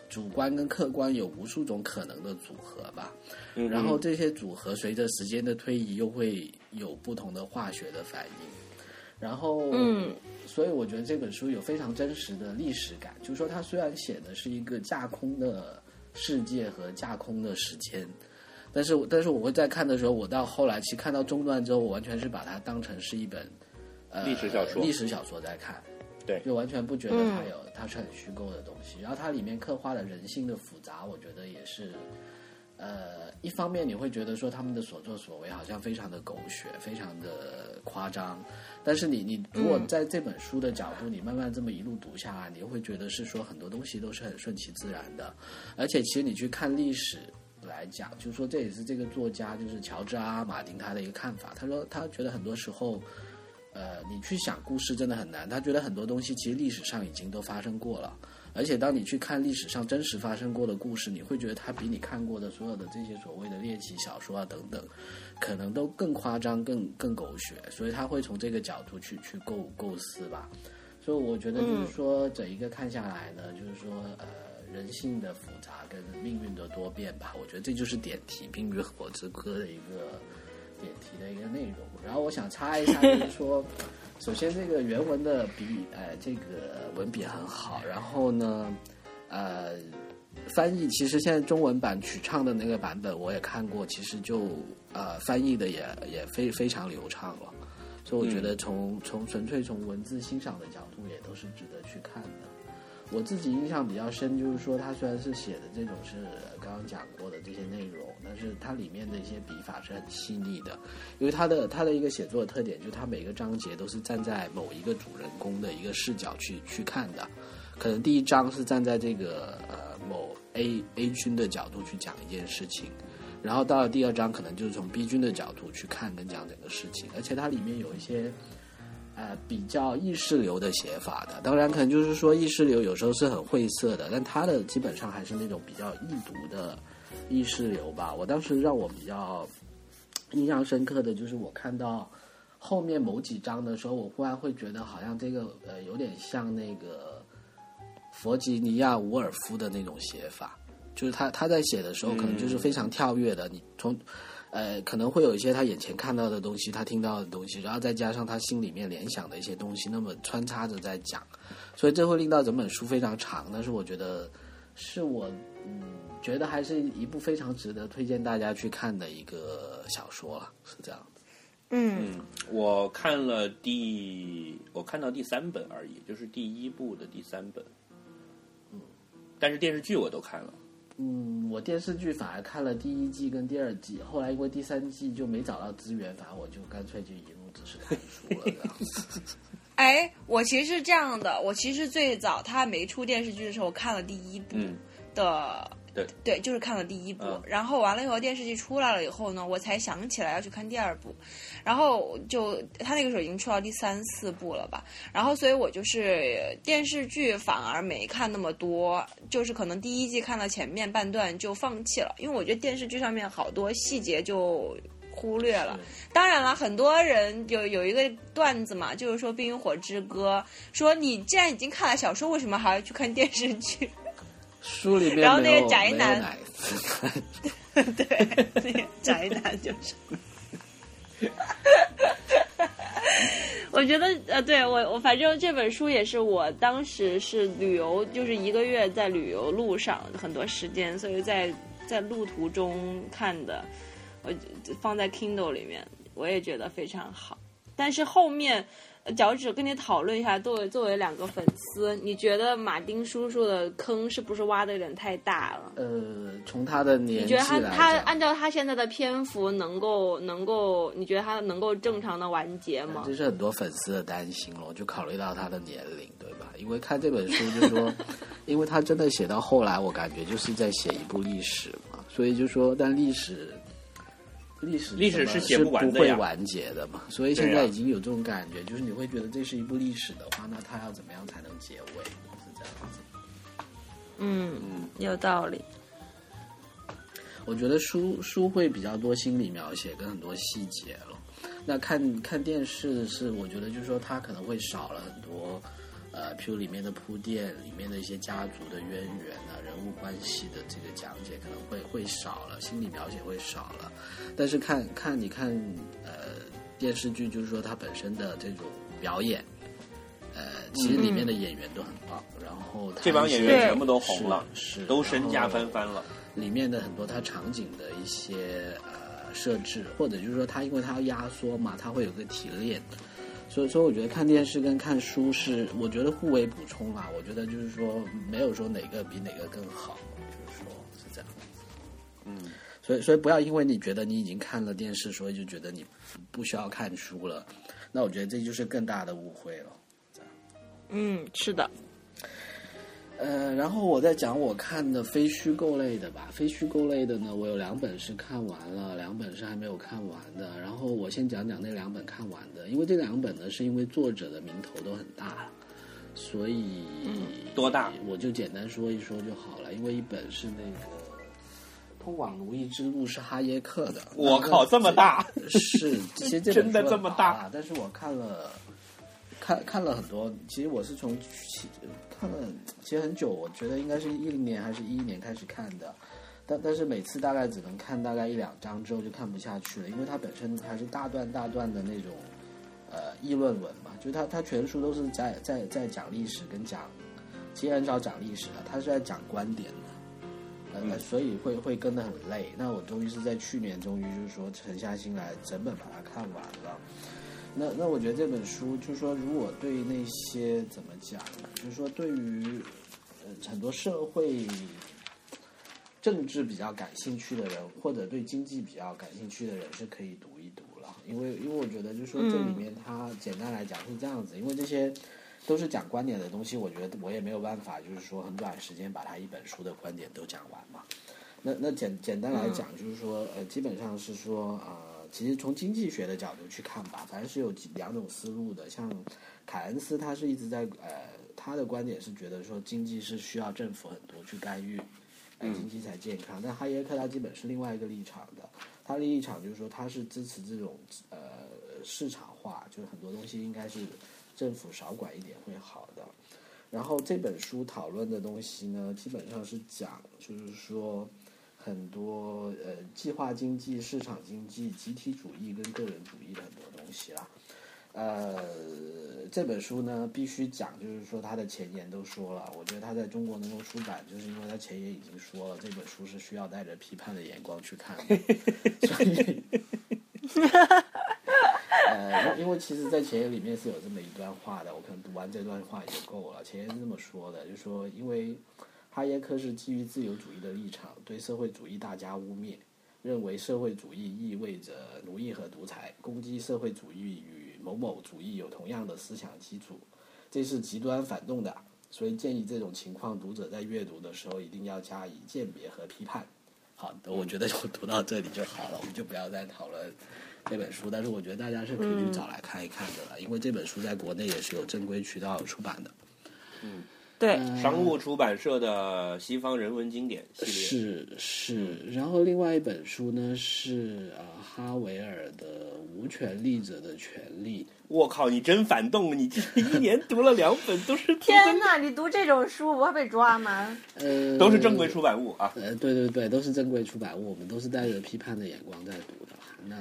主观跟客观有无数种可能的组合吧。嗯然后这些组合随着时间的推移，又会有不同的化学的反应。然后，嗯，所以我觉得这本书有非常真实的历史感，就是说它虽然写的是一个架空的世界和架空的时间。但是，但是我会在看的时候，我到后来其实看到中段之后，我完全是把它当成是一本呃历史小说历史小说在看，对就完全不觉得它有、它是很虚构的东西。然后它里面刻画的人性的复杂，我觉得也是，呃，一方面你会觉得说他们的所作所为好像非常的狗血，非常的夸张，但是你你如果在这本书的角度，你慢慢这么一路读下来，你会觉得是说很多东西都是很顺其自然的，而且其实你去看历史。来讲，就是说这也是这个作家，就是乔治阿马丁他的一个看法。他说他觉得很多时候，呃，你去想故事真的很难。他觉得很多东西其实历史上已经都发生过了，而且当你去看历史上真实发生过的故事，你会觉得它比你看过的所有的这些所谓的猎奇小说啊等等，可能都更夸张、更更狗血。所以他会从这个角度去去构构思吧。所以我觉得就是说，整一个看下来呢，就是说呃。人性的复杂跟命运的多变吧，我觉得这就是点题《冰与火之歌》的一个点题的一个内容。然后我想插一下，就是说，首先这个原文的笔，呃，这个文笔很好。然后呢，呃，翻译其实现在中文版曲唱的那个版本我也看过，其实就呃翻译的也也非非常流畅了。所以我觉得从从纯粹从文字欣赏的角度，也都是值得去看的。我自己印象比较深，就是说他虽然是写的这种是刚刚讲过的这些内容，但是它里面的一些笔法是很细腻的，因为他的他的一个写作的特点就是他每个章节都是站在某一个主人公的一个视角去去看的，可能第一章是站在这个呃某 A A 君的角度去讲一件事情，然后到了第二章可能就是从 B 君的角度去看跟讲整个事情，而且它里面有一些。呃比较意识流的写法的。当然，可能就是说意识流有时候是很晦涩的，但他的基本上还是那种比较易读的意识流吧。我当时让我比较印象深刻的就是我看到后面某几章的时候，我忽然会觉得好像这个呃有点像那个弗吉尼亚·伍尔夫的那种写法，就是他他在写的时候可能就是非常跳跃的，你从呃可能会有一些他眼前看到的东西，他听到的东西，然后再加上他心里面联想的一些东西，那么穿插着在讲，所以这会令到整本书非常长。但是我觉得是我嗯觉得还是一部非常值得推荐大家去看的一个小说了，是这样的。嗯，嗯，我看了第，我看到第三本而已，就是第一部的第三本。嗯，但是电视剧我都看了。嗯，我电视剧反而看了第一季跟第二季，后来因为第三季就没找到资源，反正我就干脆就一路只是看书了。这样 哎，我其实是这样的，我其实最早他没出电视剧的时候，我看了第一部嗯，的，对对，就是看了第一部，嗯然后完了以后电视剧出来了以后呢，我才想起来要去看第二部，然后就他那个时候已经出到第三四部了吧，然后所以我就是电视剧反而没看那么多，就是可能第一季看到前面半段就放弃了，因为我觉得电视剧上面好多细节就。忽略了，当然了，很多人有有一个段子嘛，就是说《冰与火之歌》，说你既然已经看了小说，为什么还要去看电视剧？书里面然后那个宅男 对，那个宅男就是。我觉得呃，对我我反正这本书也是我当时是旅游，就是一个月在旅游路上很多时间，所以在在路途中看的，我就放在 Kindle 里面，我也觉得非常好。但是后面，呃脚趾跟你讨论一下，作为作为两个粉丝，你觉得马丁叔叔的坑是不是挖的有点太大了？呃，从他的年纪你觉得他他按照他现在的篇幅，能够能够，你觉得他能够正常的完结吗这？是很多粉丝的担心咯，就考虑到他的年龄，对吧？因为看这本书，就是说，因为他真的写到后来，我感觉就是在写一部历史嘛，所以就说，但历史，历史历史是写不完的呀会完结的嘛，所以现在已经有这种感觉，就是你会觉得这是一部历史的话，那它要怎么样才能结尾？是这样子。嗯，有道理。我觉得书书会比较多心理描写跟很多细节了。那看看电视是，我觉得就是说它可能会少了很多，呃，譬如里面的铺垫，里面的一些家族的渊源啊、人物关系的这个讲解可能会会少了，心理描写会少了。但是看看你看呃电视剧，就是说它本身的这种表演，呃，其实里面的演员都很棒。然后它这帮演员全部都红了是是都身价翻番了。里面的很多它场景的一些呃设置，或者就是说它因为它要压缩嘛，它会有个提炼，所以说我觉得看电视跟看书是我觉得互为补充啦。我觉得就是说没有说哪个比哪个更好，就是说是这样。嗯，所以所以不要因为你觉得你已经看了电视，所以就觉得你不需要看书了。那我觉得这就是更大的误会了。嗯，是的。呃，然后我再讲我看的非虚构类的吧。非虚构类的呢，我有两本是看完了，两本是还没有看完的。然后我先讲讲那两本看完的，因为这两本呢是因为作者的名头都很大，所以、多大？我就简单说一说就好了。因为一本是那个《通往奴役之路》是哈耶克的，我靠，这么大！是，其实 真的这么大啊但是我看了，看看了很多。其实我是从其看了，其实很久，我觉得应该是一零年还是一一年开始看的，但但是每次大概只能看大概一两章之后就看不下去了，因为它本身还是大段大段的那种呃议论文嘛，就它它全书都是在在在讲历史跟讲，其实很少讲历史的，它是在讲观点的。呃，所以会会跟得很累。那我终于是在去年，终于就是说沉下心来，整本把它看完了。那那我觉得这本书，就是说，如果对那些怎么讲，就是说对于呃很多社会政治比较感兴趣的人，或者对经济比较感兴趣的人，是可以读一读了。因为因为我觉得，就是说这里面它简单来讲是这样子，因为这些都是讲观点的东西，我觉得我也没有办法，就是说很短时间把它一本书的观点都讲完嘛。那那简简单来讲，就是说，呃，基本上是说，呃，其实从经济学的角度去看吧，反正是有几两种思路的。像凯恩斯，他是一直在呃，他的观点是觉得说经济是需要政府很多去干预，呃，经济才健康。但哈耶克他基本是另外一个立场的，他的立场就是说他是支持这种呃市场化，就是很多东西应该是政府少管一点会好的。然后这本书讨论的东西呢，基本上是讲，就是说很多呃计划经济、市场经济、集体主义跟个人主义的很多东西啦。呃，这本书呢必须讲，就是说他的前言都说了，我觉得他在中国能够出版，就是因为他前言已经说了，这本书是需要带着批判的眼光去看的，所以。呃，因为其实，在前言里面是有这么一段话的，我可能读完这段话也就够了。前言是这么说的，就是说，因为哈耶克是基于自由主义的立场，对社会主义大加污蔑，认为社会主义意味着奴役和独裁，攻击社会主义与某某主义有同样的思想基础，这是极端反动的。所以建议这种情况，读者在阅读的时候一定要加以鉴别和批判。好，我觉得就读到这里就好了，我们就不要再讨论。这本书，但是我觉得大家是可以去找来看一看的了，因为这本书在国内也是有正规渠道出版的。嗯，对，商务出版社的西方人文经典系列是是，然后另外一本书呢是啊哈维尔的《无权利者的权利》。我靠，你真反动！你这一年读了两本，都是天哪！你读这种书不会被抓吗？呃，都是正规出版物啊。呃，对对对，都是正规出版物，我们都是带着批判的眼光在读的。那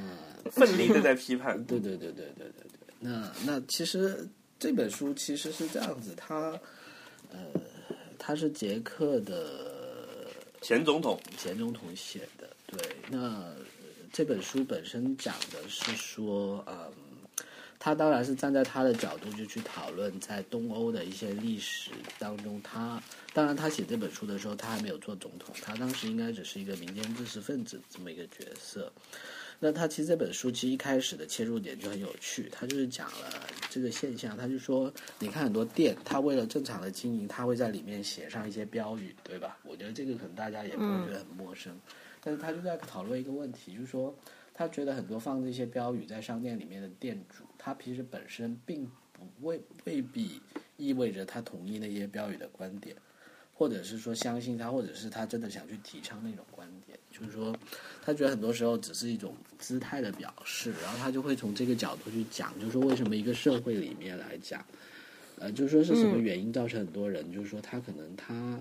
奋力的在批判。对对对对对对对。那那其实这本书其实是这样子，它呃，他是捷克的前总统前总统写的。对，那这本书本身讲的是说，嗯，他当然是站在他的角度就去讨论在东欧的一些历史当中，他当然他写这本书的时候他还没有做总统，他当时应该只是一个民间知识分子这么一个角色。那他其实这本书其实一开始的切入点就很有趣，他就是讲了这个现象，他就说，你看很多店，他为了正常的经营，他会在里面写上一些标语，对吧？我觉得这个可能大家也不会觉得很陌生，但是他就在讨论一个问题，就是说，他觉得很多放这些标语在商店里面的店主，他其实本身并不未未必意味着他同意那些标语的观点，或者是说相信他，或者是他真的想去提倡那种观点，就是说。他觉得很多时候只是一种姿态的表示，然后他就会从这个角度去讲，就是说为什么一个社会里面来讲，呃，就是说是什么原因造成很多人，就是说他可能他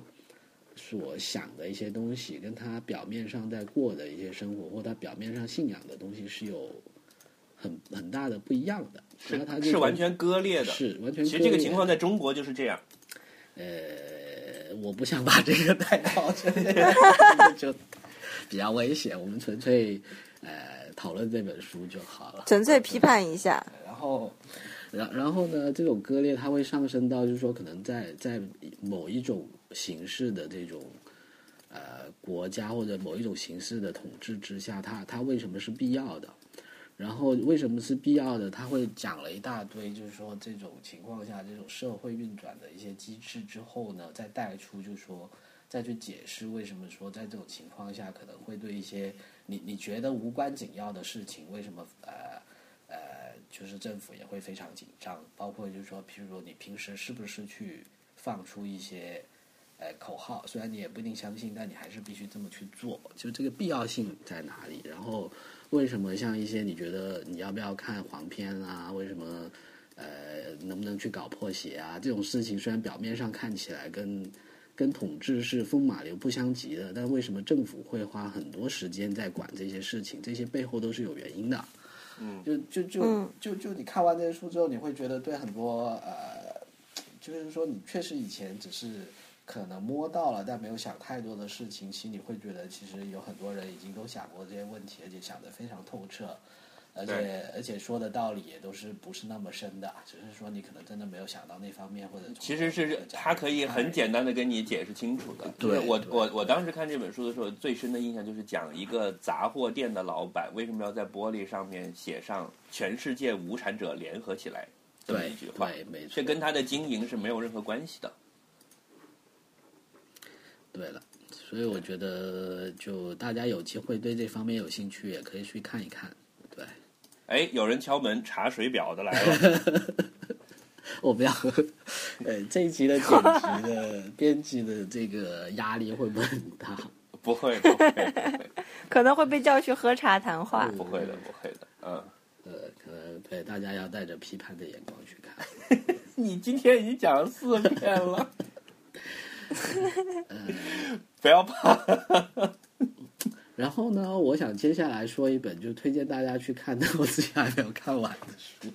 所想的一些东西，跟他表面上在过的一些生活，或他表面上信仰的东西是有很很大的不一样的，是他是完全割裂的，是完全。其实这个情况在中国就是这样。呃，我不想把这个带到这里，就。比较危险，我们纯粹呃讨论这本书就好了，纯粹批判一下。然后，然然后呢，这种割裂它会上升到，就是说，可能在在某一种形式的这种呃国家或者某一种形式的统治之下，它它为什么是必要的？然后为什么是必要的？他会讲了一大堆，就是说这种情况下，这种社会运转的一些机制之后呢，再带出，就是说。再去解释为什么说在这种情况下可能会对一些你你觉得无关紧要的事情，为什么呃呃就是政府也会非常紧张？包括就是说，譬如说你平时是不是去放出一些呃口号，虽然你也不一定相信，但你还是必须这么去做。就这个必要性在哪里？然后为什么像一些你觉得你要不要看黄片啊？为什么呃能不能去搞破鞋啊？这种事情虽然表面上看起来跟跟统治是风马牛不相及的，但为什么政府会花很多时间在管这些事情？这些背后都是有原因的。嗯，就就就就就你看完这些书之后，你会觉得对很多呃，就是说你确实以前只是可能摸到了，但没有想太多的事情，其实你会觉得其实有很多人已经都想过这些问题，而且想得非常透彻。而且而且说的道理也都是不是那么深的，只是说你可能真的没有想到那方面，或者其实是他可以很简单的跟你解释清楚的。对，我我我当时看这本书的时候，最深的印象就是讲一个杂货店的老板为什么要在玻璃上面写上“全世界无产者联合起来”这么一句话，对，没错，这跟他的经营是没有任何关系的。对了，所以我觉得就大家有机会对这方面有兴趣，也可以去看一看。对，哎，有人敲门，查水表的来了。我不要，呃，这一集的剪辑的编辑的这个压力会不会很大？不会，不会，可能会被叫去喝茶谈话。不会的，不会的。嗯，呃，可能对大家要带着批判的眼光去看。你今天已经讲了四遍了，不要怕。然后呢，我想接下来说一本，就推荐大家去看，的 我自己还没有看完的书。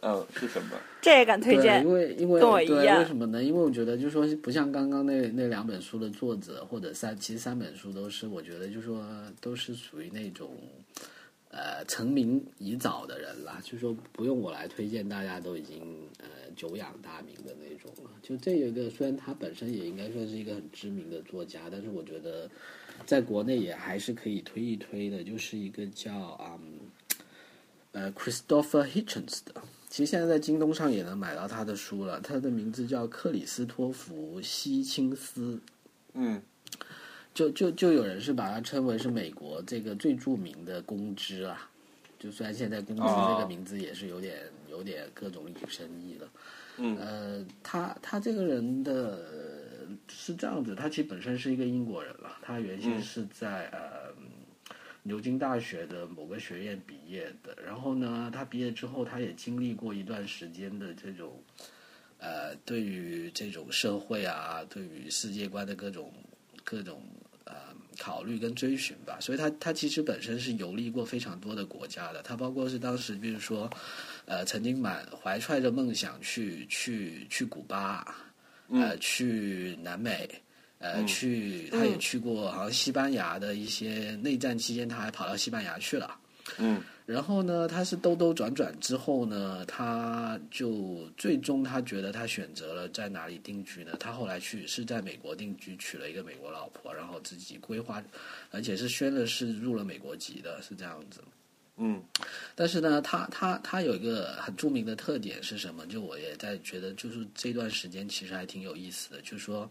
嗯，是什么？这也敢推荐？因为因为跟我一对，样为什么呢？因为我觉得就说，不像刚刚那那两本书的作者或者三，其实三本书都是，我觉得就说都是属于那种呃成名已早的人啦，就是说不用我来推荐，大家都已经呃久仰大名的那种了。就这一个，虽然他本身也应该算是一个很知名的作家，但是我觉得在国内也还是可以推一推的，就是一个叫嗯呃 Christopher Hitchens 的。其实现在在京东上也能买到他的书了，他的名字叫克里斯托弗·希钦斯，嗯就就就有人是把他称为是美国这个最著名的公知啦。就虽然现在公知这个名字也是有点、有点各种引申义了，嗯呃，他他这个人的是这样子，他其实本身是一个英国人了，他原先嗯。是在、呃牛津大学的某个学院毕业的，然后呢，他毕业之后，他也经历过一段时间的这种呃，对于这种社会啊，对于世界观的各种各种呃考虑跟追寻吧，所以他他其实本身是游历过非常多的国家的，他包括是当时比如说呃曾经满怀揣着梦想去去去古巴，呃去南美。呃，去他也去过，好像西班牙的一些内战期间，他还跑到西班牙去了。嗯然后呢，他是兜兜转转之后呢，他就最终他觉得他选择了在哪里定居呢？他后来去是在美国定居，娶了一个美国老婆，然后自己规划，而且是宣了是入了美国籍的，是这样子。嗯但是呢，他他他有一个很著名的特点是什么？就我也在觉得，就是这段时间其实还挺有意思的，就是说。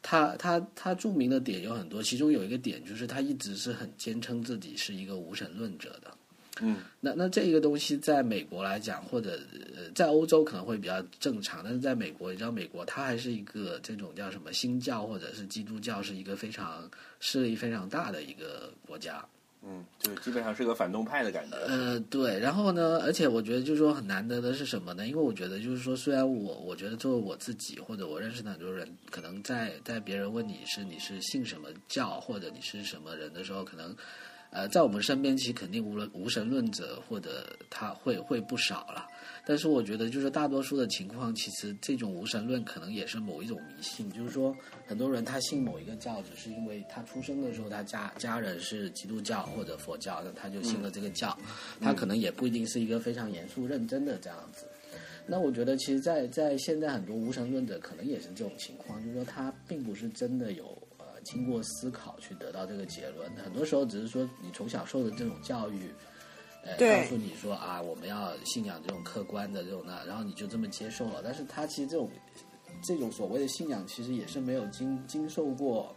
他他他著名的点有很多，其中有一个点就是他一直是很坚称自己是一个无神论者的。嗯那那这个东西在美国来讲，或者呃在欧洲可能会比较正常，但是在美国，你知道美国它还是一个这种叫什么新教或者是基督教是一个非常势力非常大的一个国家。嗯，就基本上是个反动派的感觉。呃，对，然后呢，而且我觉得就是说很难得的是什么呢？因为我觉得就是说，虽然我我觉得作为我自己或者我认识的很多人，可能在在别人问你是你是信什么教或者你是什么人的时候，可能呃在我们身边其实肯定无论无神论者或者他会会不少了。但是我觉得，就是大多数的情况，其实这种无神论可能也是某一种迷信。就是说，很多人他信某一个教，只是因为他出生的时候他家家人是基督教或者佛教，那他就信了这个教。他可能也不一定是一个非常严肃认真的这样子。那我觉得，其实在，在现在很多无神论者可能也是这种情况，就是说他并不是真的有呃经过思考去得到这个结论，很多时候只是说你从小受的这种教育。呃，对告诉你说啊，我们要信仰这种客观的这种那，然后你就这么接受了。但是他其实这种这种所谓的信仰，其实也是没有经经受过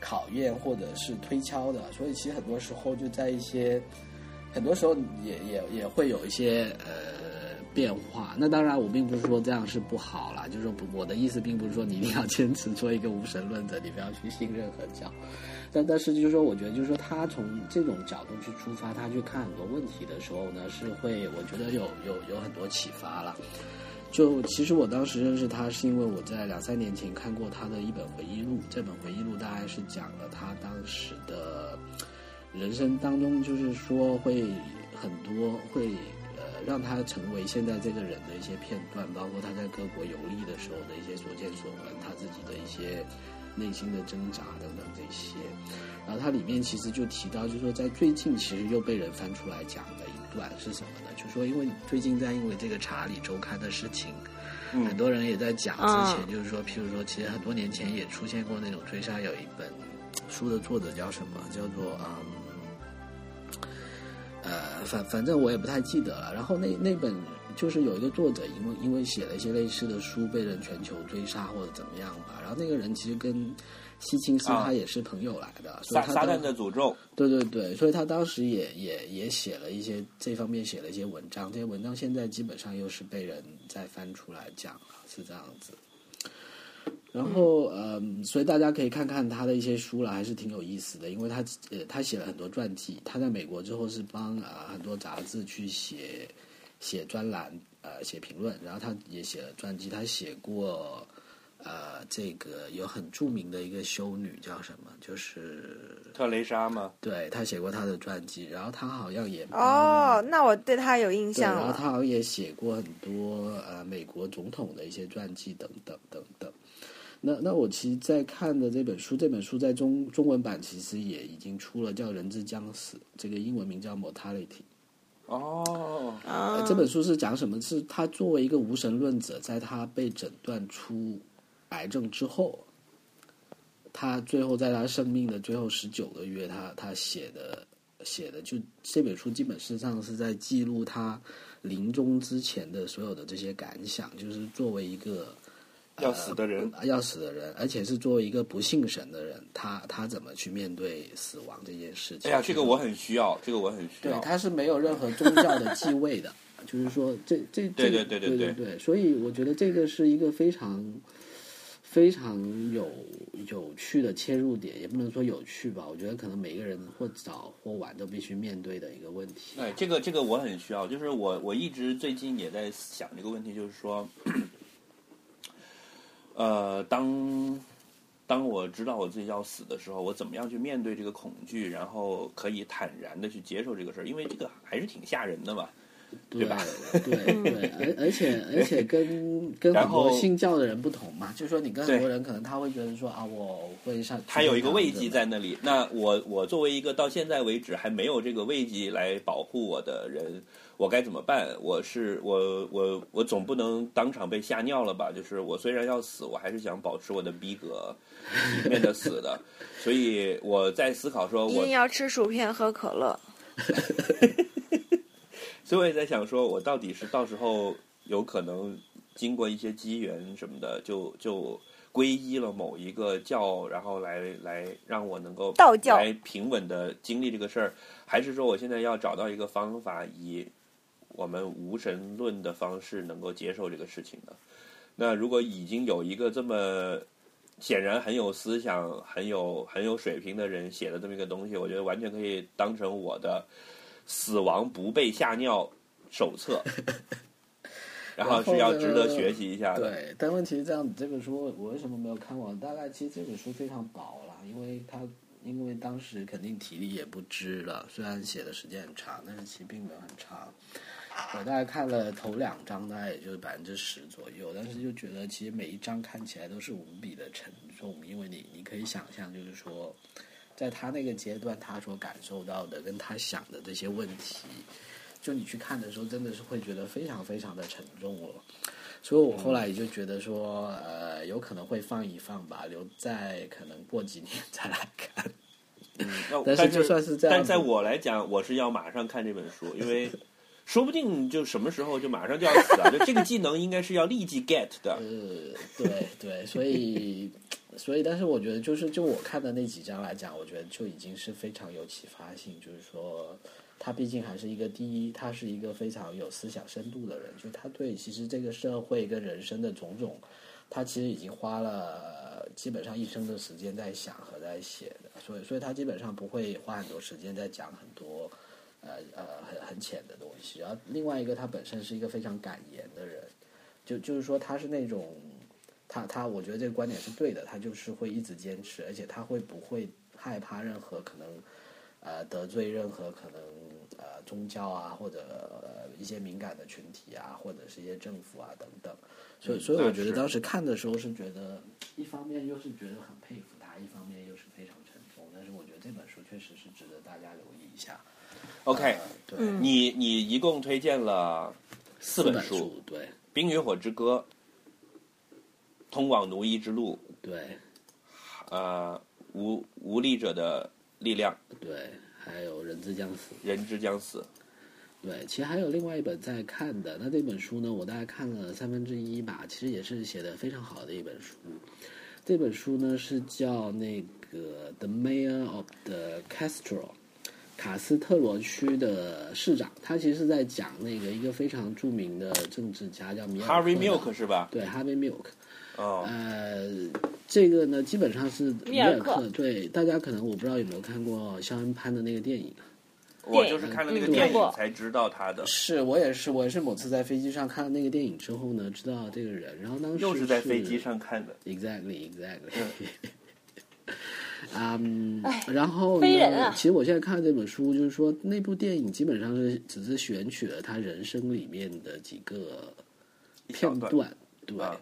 考验或者是推敲的。所以其实很多时候就在一些很多时候也也也会有一些呃变化。那当然，我并不是说这样是不好啦，就是说不我的意思并不是说你一定要坚持做一个无神论者，你不要去信任何教。但但是就是说，我觉得就是说，他从这种角度去出发，他去看很多问题的时候呢，是会我觉得有有有很多启发了。就其实我当时认识他，是因为我在两三年前看过他的一本回忆录。这本回忆录大概是讲了他当时的人生当中，就是说会很多会呃让他成为现在这个人的一些片段，包括他在各国游历的时候的一些所见所闻，他自己的一些内心的挣扎等等这些。然后它里面其实就提到，就是说在最近其实又被人翻出来讲的一段是什么呢？就是说因为最近在因为这个《查理周刊》的事情，很多人也在讲之前，就是说，譬如说，其实很多年前也出现过那种追杀，有一本书的作者叫什么？叫做嗯。呃，反反正我也不太记得了。然后那那本就是有一个作者因为因为写了一些类似的书被人全球追杀或者怎么样吧，然后那个人其实跟希钦斯啊他也是朋友来的，所以他当撒撒旦的诅咒，对对对，所以他当时也也也写了一些这方面写了一些文章，这些文章现在基本上又是被人再翻出来讲了，是这样子。然后，嗯，所以大家可以看看他的一些书了，还是挺有意思的，因为他呃，他写了很多传记，他在美国之后是帮啊、呃、很多杂志去写写专栏，呃，写评论，然后他也写了传记，他写过呃，这个有很著名的一个修女叫什么，就是特蕾莎吗？对他写过他的传记，然后他好像也哦，那我对他有印象，然后。他好像也写过很多呃美国总统的一些传记等等等等。那那我其实，在看的这本书，这本书在中中文版其实也已经出了，叫《人之将死》，这个英文名叫《Mortality》。哦，这本书是讲什么？是他作为一个无神论者，在他被诊断出癌症之后，他最后在他生命的最后十九个月，他他写的写的就这本书基本上是在记录他临终之前的所有的这些感想，就是作为一个。要死的人，呃要死的人，而且是作为一个不信神的人，他他怎么去面对死亡这件事情？哎呀，这个我很需要，这个我很需要对，。他是没有任何宗教的继位的，就是说这这对这对对对对对对，所以我觉得这个是一个非常非常有有趣的切入点，也不能说有趣吧，我觉得可能每个人或早或晚都必须面对的一个问题。哎，这个这个我很需要，就是我我一直最近也在想这个问题，就是说，呃，当当我知道我自己要死的时候，我怎么样去面对这个恐惧，然后可以坦然的去接受这个事儿，因为这个还是挺吓人的嘛。对吧对 对，而而且而且跟 跟很然后多信教的人不同嘛，就是说你跟很多人可能他会觉得说啊，我会上，他有一个慰藉在那里。那我我作为一个到现在为止还没有这个慰藉来保护我的人，我该怎么办？我是我我我总不能当场被吓尿了吧？就是我虽然要死，我还是想保持我的逼格，以免得死的。所以我在思考说，我一定要吃薯片喝可乐。所以我也在想说，我到底是到时候有可能经过一些机缘什么的，就就皈依了某一个教，然后来来让我能够道教来平稳的经历这个事儿，还是说我现在要找到一个方法，以我们无神论的方式能够接受这个事情的？那如果已经有一个这么显然很有思想、很有很有水平的人写的这么一个东西，我觉得完全可以当成我的死亡不被吓尿手册，然后是要值得学习一下的。对，但问题是这样子，这本书我为什么没有看完？大概其实这本书非常薄了，因为它因为当时肯定体力也不支了，虽然写的时间很长，但是其实并没有很长。我大概看了头两章，大概也就是百分之十左右，但是就觉得其实每一章看起来都是无比的沉重，因为你你可以想象，就是说，在他那个阶段，他所感受到的跟他想的这些问题，就你去看的时候，真的是会觉得非常非常的沉重了。所以我后来也就觉得说，呃，有可能会放一放吧，留在可能过几年再来看。嗯，但是就算是这样但在我来讲，我是要马上看这本书，因为说不定就什么时候就马上就要死了！就这个技能应该是要立即 get 的。呃，对对，所以所以，但是我觉得就是就我看的那几章来讲，我觉得就已经是非常有启发性，就是说。他毕竟还是一个第一，他是一个非常有思想深度的人，就他对其实这个社会跟人生的种种，他其实已经花了基本上一生的时间在想和在写的，所以所以他基本上不会花很多时间在讲很多呃呃很很浅的东西。然后另外一个，他本身是一个非常敢言的人，就就是说他是那种他他我觉得这个观点是对的，他就是会一直坚持，而且他会不会害怕任何可能。呃，得罪任何可能呃宗教啊，或者、呃、一些敏感的群体啊，或者是一些政府啊等等，所以嗯所以我觉得当时看的时候是觉得，一方面又是觉得很佩服他，一方面又是非常成功。但是我觉得这本书确实是值得大家留意一下。OK，、呃对，嗯你你一共推荐了四本本书，书，对《冰与火之歌》《通往奴役之路》对呃，无无力者的力量，对，还有人之将死，人之将死。对，其实还有另外一本在看的，那这本书呢，我大概看了三分之一吧，其实也是写的非常好的一本书。这本书呢是叫那个《The Mayor of the Castro》，卡斯特罗区的市长，他其实是在讲那个一个非常著名的政治家叫米尔克 Harvey Milk 是吧？对，Harvey Milk。哦，呃，这个呢，基本上是米尔米尔克克。对，大家可能我不知道有没有看过肖恩潘的那个电影。我就是看了那个嗯电影才知道他的，是我也是，我也是某次在飞机上看了那个电影之后呢，知道这个人，然后当时又是在飞机上看的。，exactly exactly。嗯，然后呢？其实我现在看这本书，就是说那部电影基本上是只是选取了他人生里面的几个片段对。啊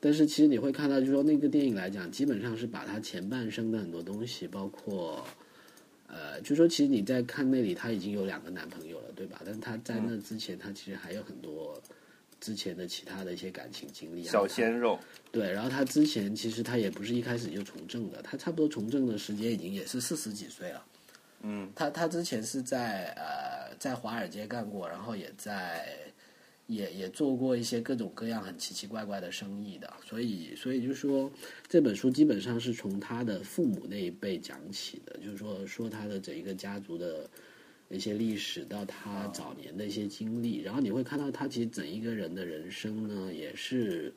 但是其实你会看到，就是说那个电影来讲，基本上是把他前半生的很多东西，包括呃，就说其实你在看那里，他已经有两个男朋友了，对吧？但是他在那之前，他其实还有很多之前的其他的一些感情经历啊。小鲜肉，对，然后他之前其实他也不是一开始就从政的，他差不多从政的时间已经也是四十几岁了。嗯，他他之前是在呃在华尔街干过，然后也在也也做过一些各种各样很奇奇怪怪的生意的，所以所以就是说这本书基本上是从他的父母那一辈讲起的，就是说说他的整一个家族的一些历史到他早年的一些经历，然后你会看到他其实整一个人的人生呢也是。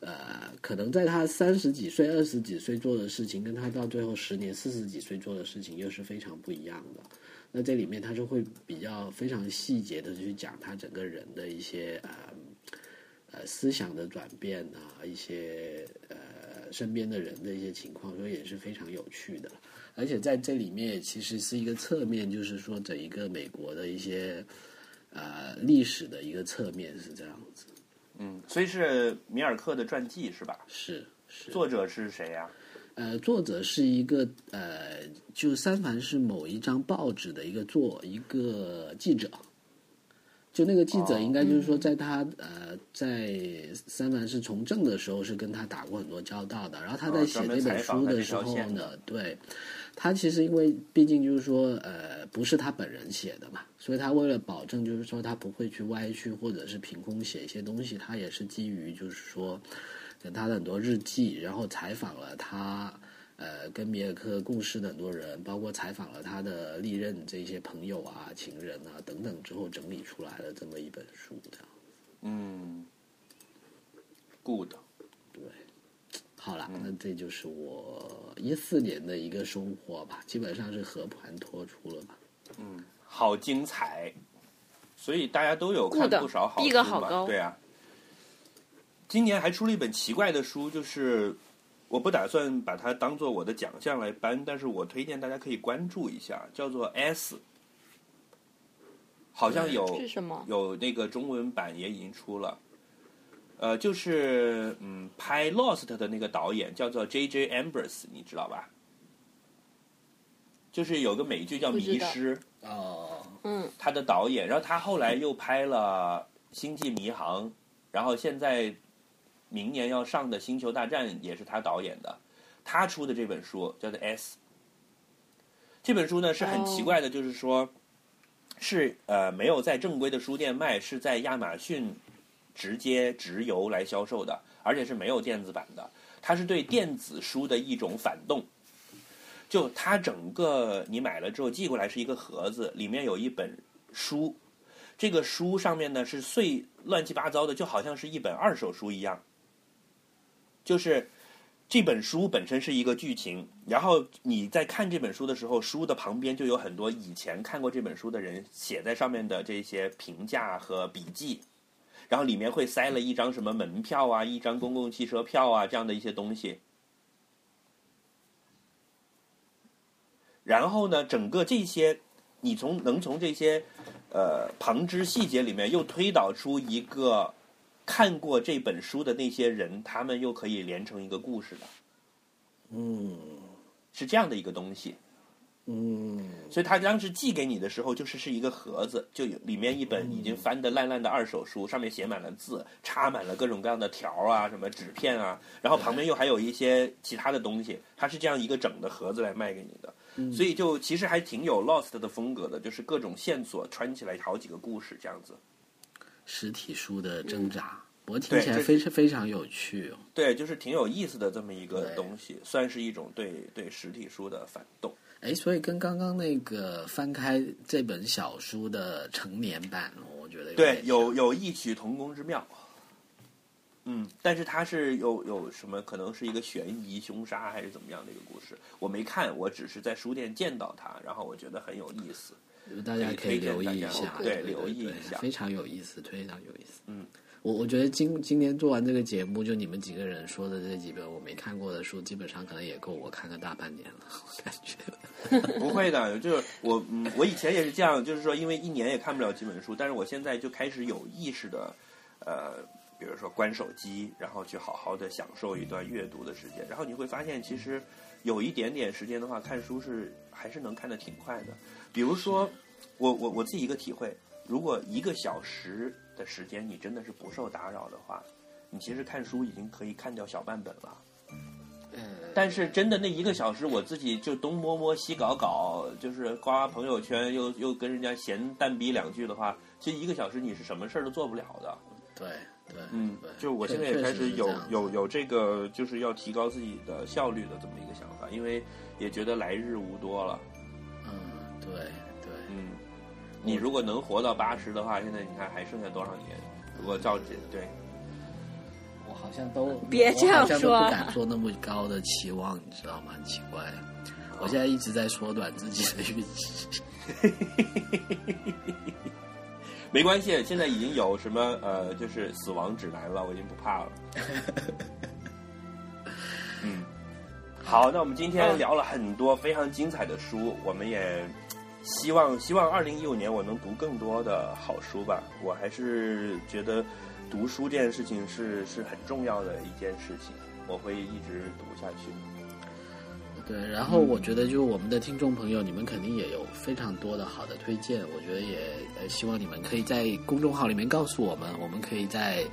呃，可能在他三十几岁、二十几岁做的事情，跟他到最后十年、四十几岁做的事情又是非常不一样的。那这里面他就会比较非常细节的去讲他整个人的一些呃呃思想的转变啊，一些呃身边的人的一些情况，所以也是非常有趣的。而且在这里面其实是一个侧面，就是说整一个美国的一些呃历史的一个侧面是这样子。嗯，所以是米尔克的传记是吧？是是。作者是谁呀、呃，作者是一个呃，就三藩市某一张报纸的一个作一个记者，就那个记者应该就是说，在他、呃在三藩市从政的时候是跟他打过很多交道的。然后他在哦写专门这本书的时候呢，对他其实因为毕竟就是说呃不是他本人写的嘛，所以他为了保证就是说他不会去歪曲或者是凭空写一些东西，他也是基于就是说。跟他的很多日记，然后采访了他，呃，跟米尔克共事的很多人，包括采访了他的历任这些朋友啊、情人啊等等之后，整理出来的这么一本书，这样。嗯，good，好了，那这就是我一四年的一个收获吧，基本上是和盘托出了吧。嗯好精彩，所以大家都有看不少好逼书嘛格好高对啊。今年还出了一本奇怪的书，就是我不打算把它当做我的奖项来颁，但是我推荐大家可以关注一下，叫做《S》，好像有是什么？有那个中文版也已经出了。呃，就是嗯，拍《Lost》的那个导演叫做 J.J. Ambers，你知道吧？就是有个美剧叫《迷失》，哦，嗯，他的导演，然后他后来又拍了《星际迷航》，然后现在明年要上的《星球大战》也是他导演的，他出的这本书叫做《S》。这本书呢是很奇怪的，就是说，是呃没有在正规的书店卖，是在亚马逊直接直邮来销售的，而且是没有电子版的。它是对电子书的一种反动。就它整个你买了之后寄过来是一个盒子，里面有一本书，这个书上面呢是碎乱七八糟的，就好像是一本二手书一样。就是这本书本身是一个剧情，然后你在看这本书的时候，书的旁边就有很多以前看过这本书的人写在上面的这些评价和笔记，然后里面会塞了一张什么门票啊，一张公共汽车票啊这样的一些东西。然后呢，整个这些，你从能从这些呃旁枝细节里面又推导出一个看过这本书的那些人，他们又可以连成一个故事的，嗯，是这样的一个东西。嗯，所以他当时寄给你的时候，就是是一个盒子，就有里面一本已经翻得烂烂的二手书，上面写满了字，插满了各种各样的条啊，什么纸片啊，然后旁边又还有一些其他的东西，它是这样一个整的盒子来卖给你的，所以就其实还挺有 Lost 的风格的，就是各种线索穿起来好几个故事这样子。实体书的挣扎，不过听起来非常非常有趣哦。对，就是挺有意思的这么一个东西，算是一种对对实体书的反动。哎，所以跟刚刚那个翻开这本小书的成年版，我觉得对，有有异曲同工之妙。嗯，但是它是有有什么可能是一个悬疑凶杀还是怎么样的一个故事？我没看，我只是在书店见到它，然后我觉得很有意思。大家可以留意一下，对留意一下非常有意思，非常有意思。嗯，我我觉得今今天做完这个节目，就你们几个人说的这几本我没看过的书，基本上可能也够我看个大半年了，我感觉。不会的，就是我嗯，我以前也是这样，就是说因为一年也看不了几本书，但是我现在就开始有意识的，呃，比如说关手机，然后去好好的享受一段阅读的时间，然后你会发现其实有一点点时间的话，看书是还是能看得挺快的。比如说，我我我自己一个体会，如果一个小时的时间你真的是不受打扰的话，你其实看书已经可以看掉小半本了。嗯但是真的那一个小时，我自己就东摸摸西搞搞，就是刮朋友圈，又又跟人家闲淡逼两句的话，其实一个小时你是什么事儿都做不了的。对对，嗯，就我现在也开始有有有这个，就是要提高自己的效率的这么一个想法，因为也觉得来日无多了。嗯，对你如果能活到八十的话，现在你看还剩下多少年？如果照这对，我好像都别这样我好像都说不敢做那么高的期望，你知道吗？很奇怪，我现在一直在缩短自己的预期。没关系，现在已经有什么呃，就是死亡指南了，我已经不怕了。嗯，好，那我们今天聊了很多非常精彩的书，我们也希望希望二零一五年我能读更多的好书吧。我还是觉得读书这件事情是是很重要的一件事情，我会一直读下去。对，然后我觉得就我们的听众朋友，你们肯定也有非常多的好的推荐，我觉得也呃希望你们可以在公众号里面告诉我们，我们可以在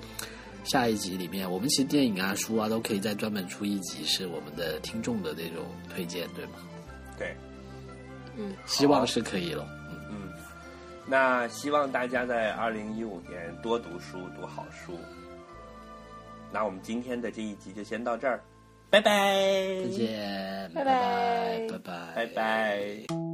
下一集里面，我们其实电影啊、书啊都可以再专门出一集是我们的听众的那种推荐，对吗？对，希望是可以了。嗯，嗯，那希望大家在二零一五年多读书，读好书。那我们今天的这一集就先到这儿，拜拜，再见，拜。拜拜拜拜。拜拜。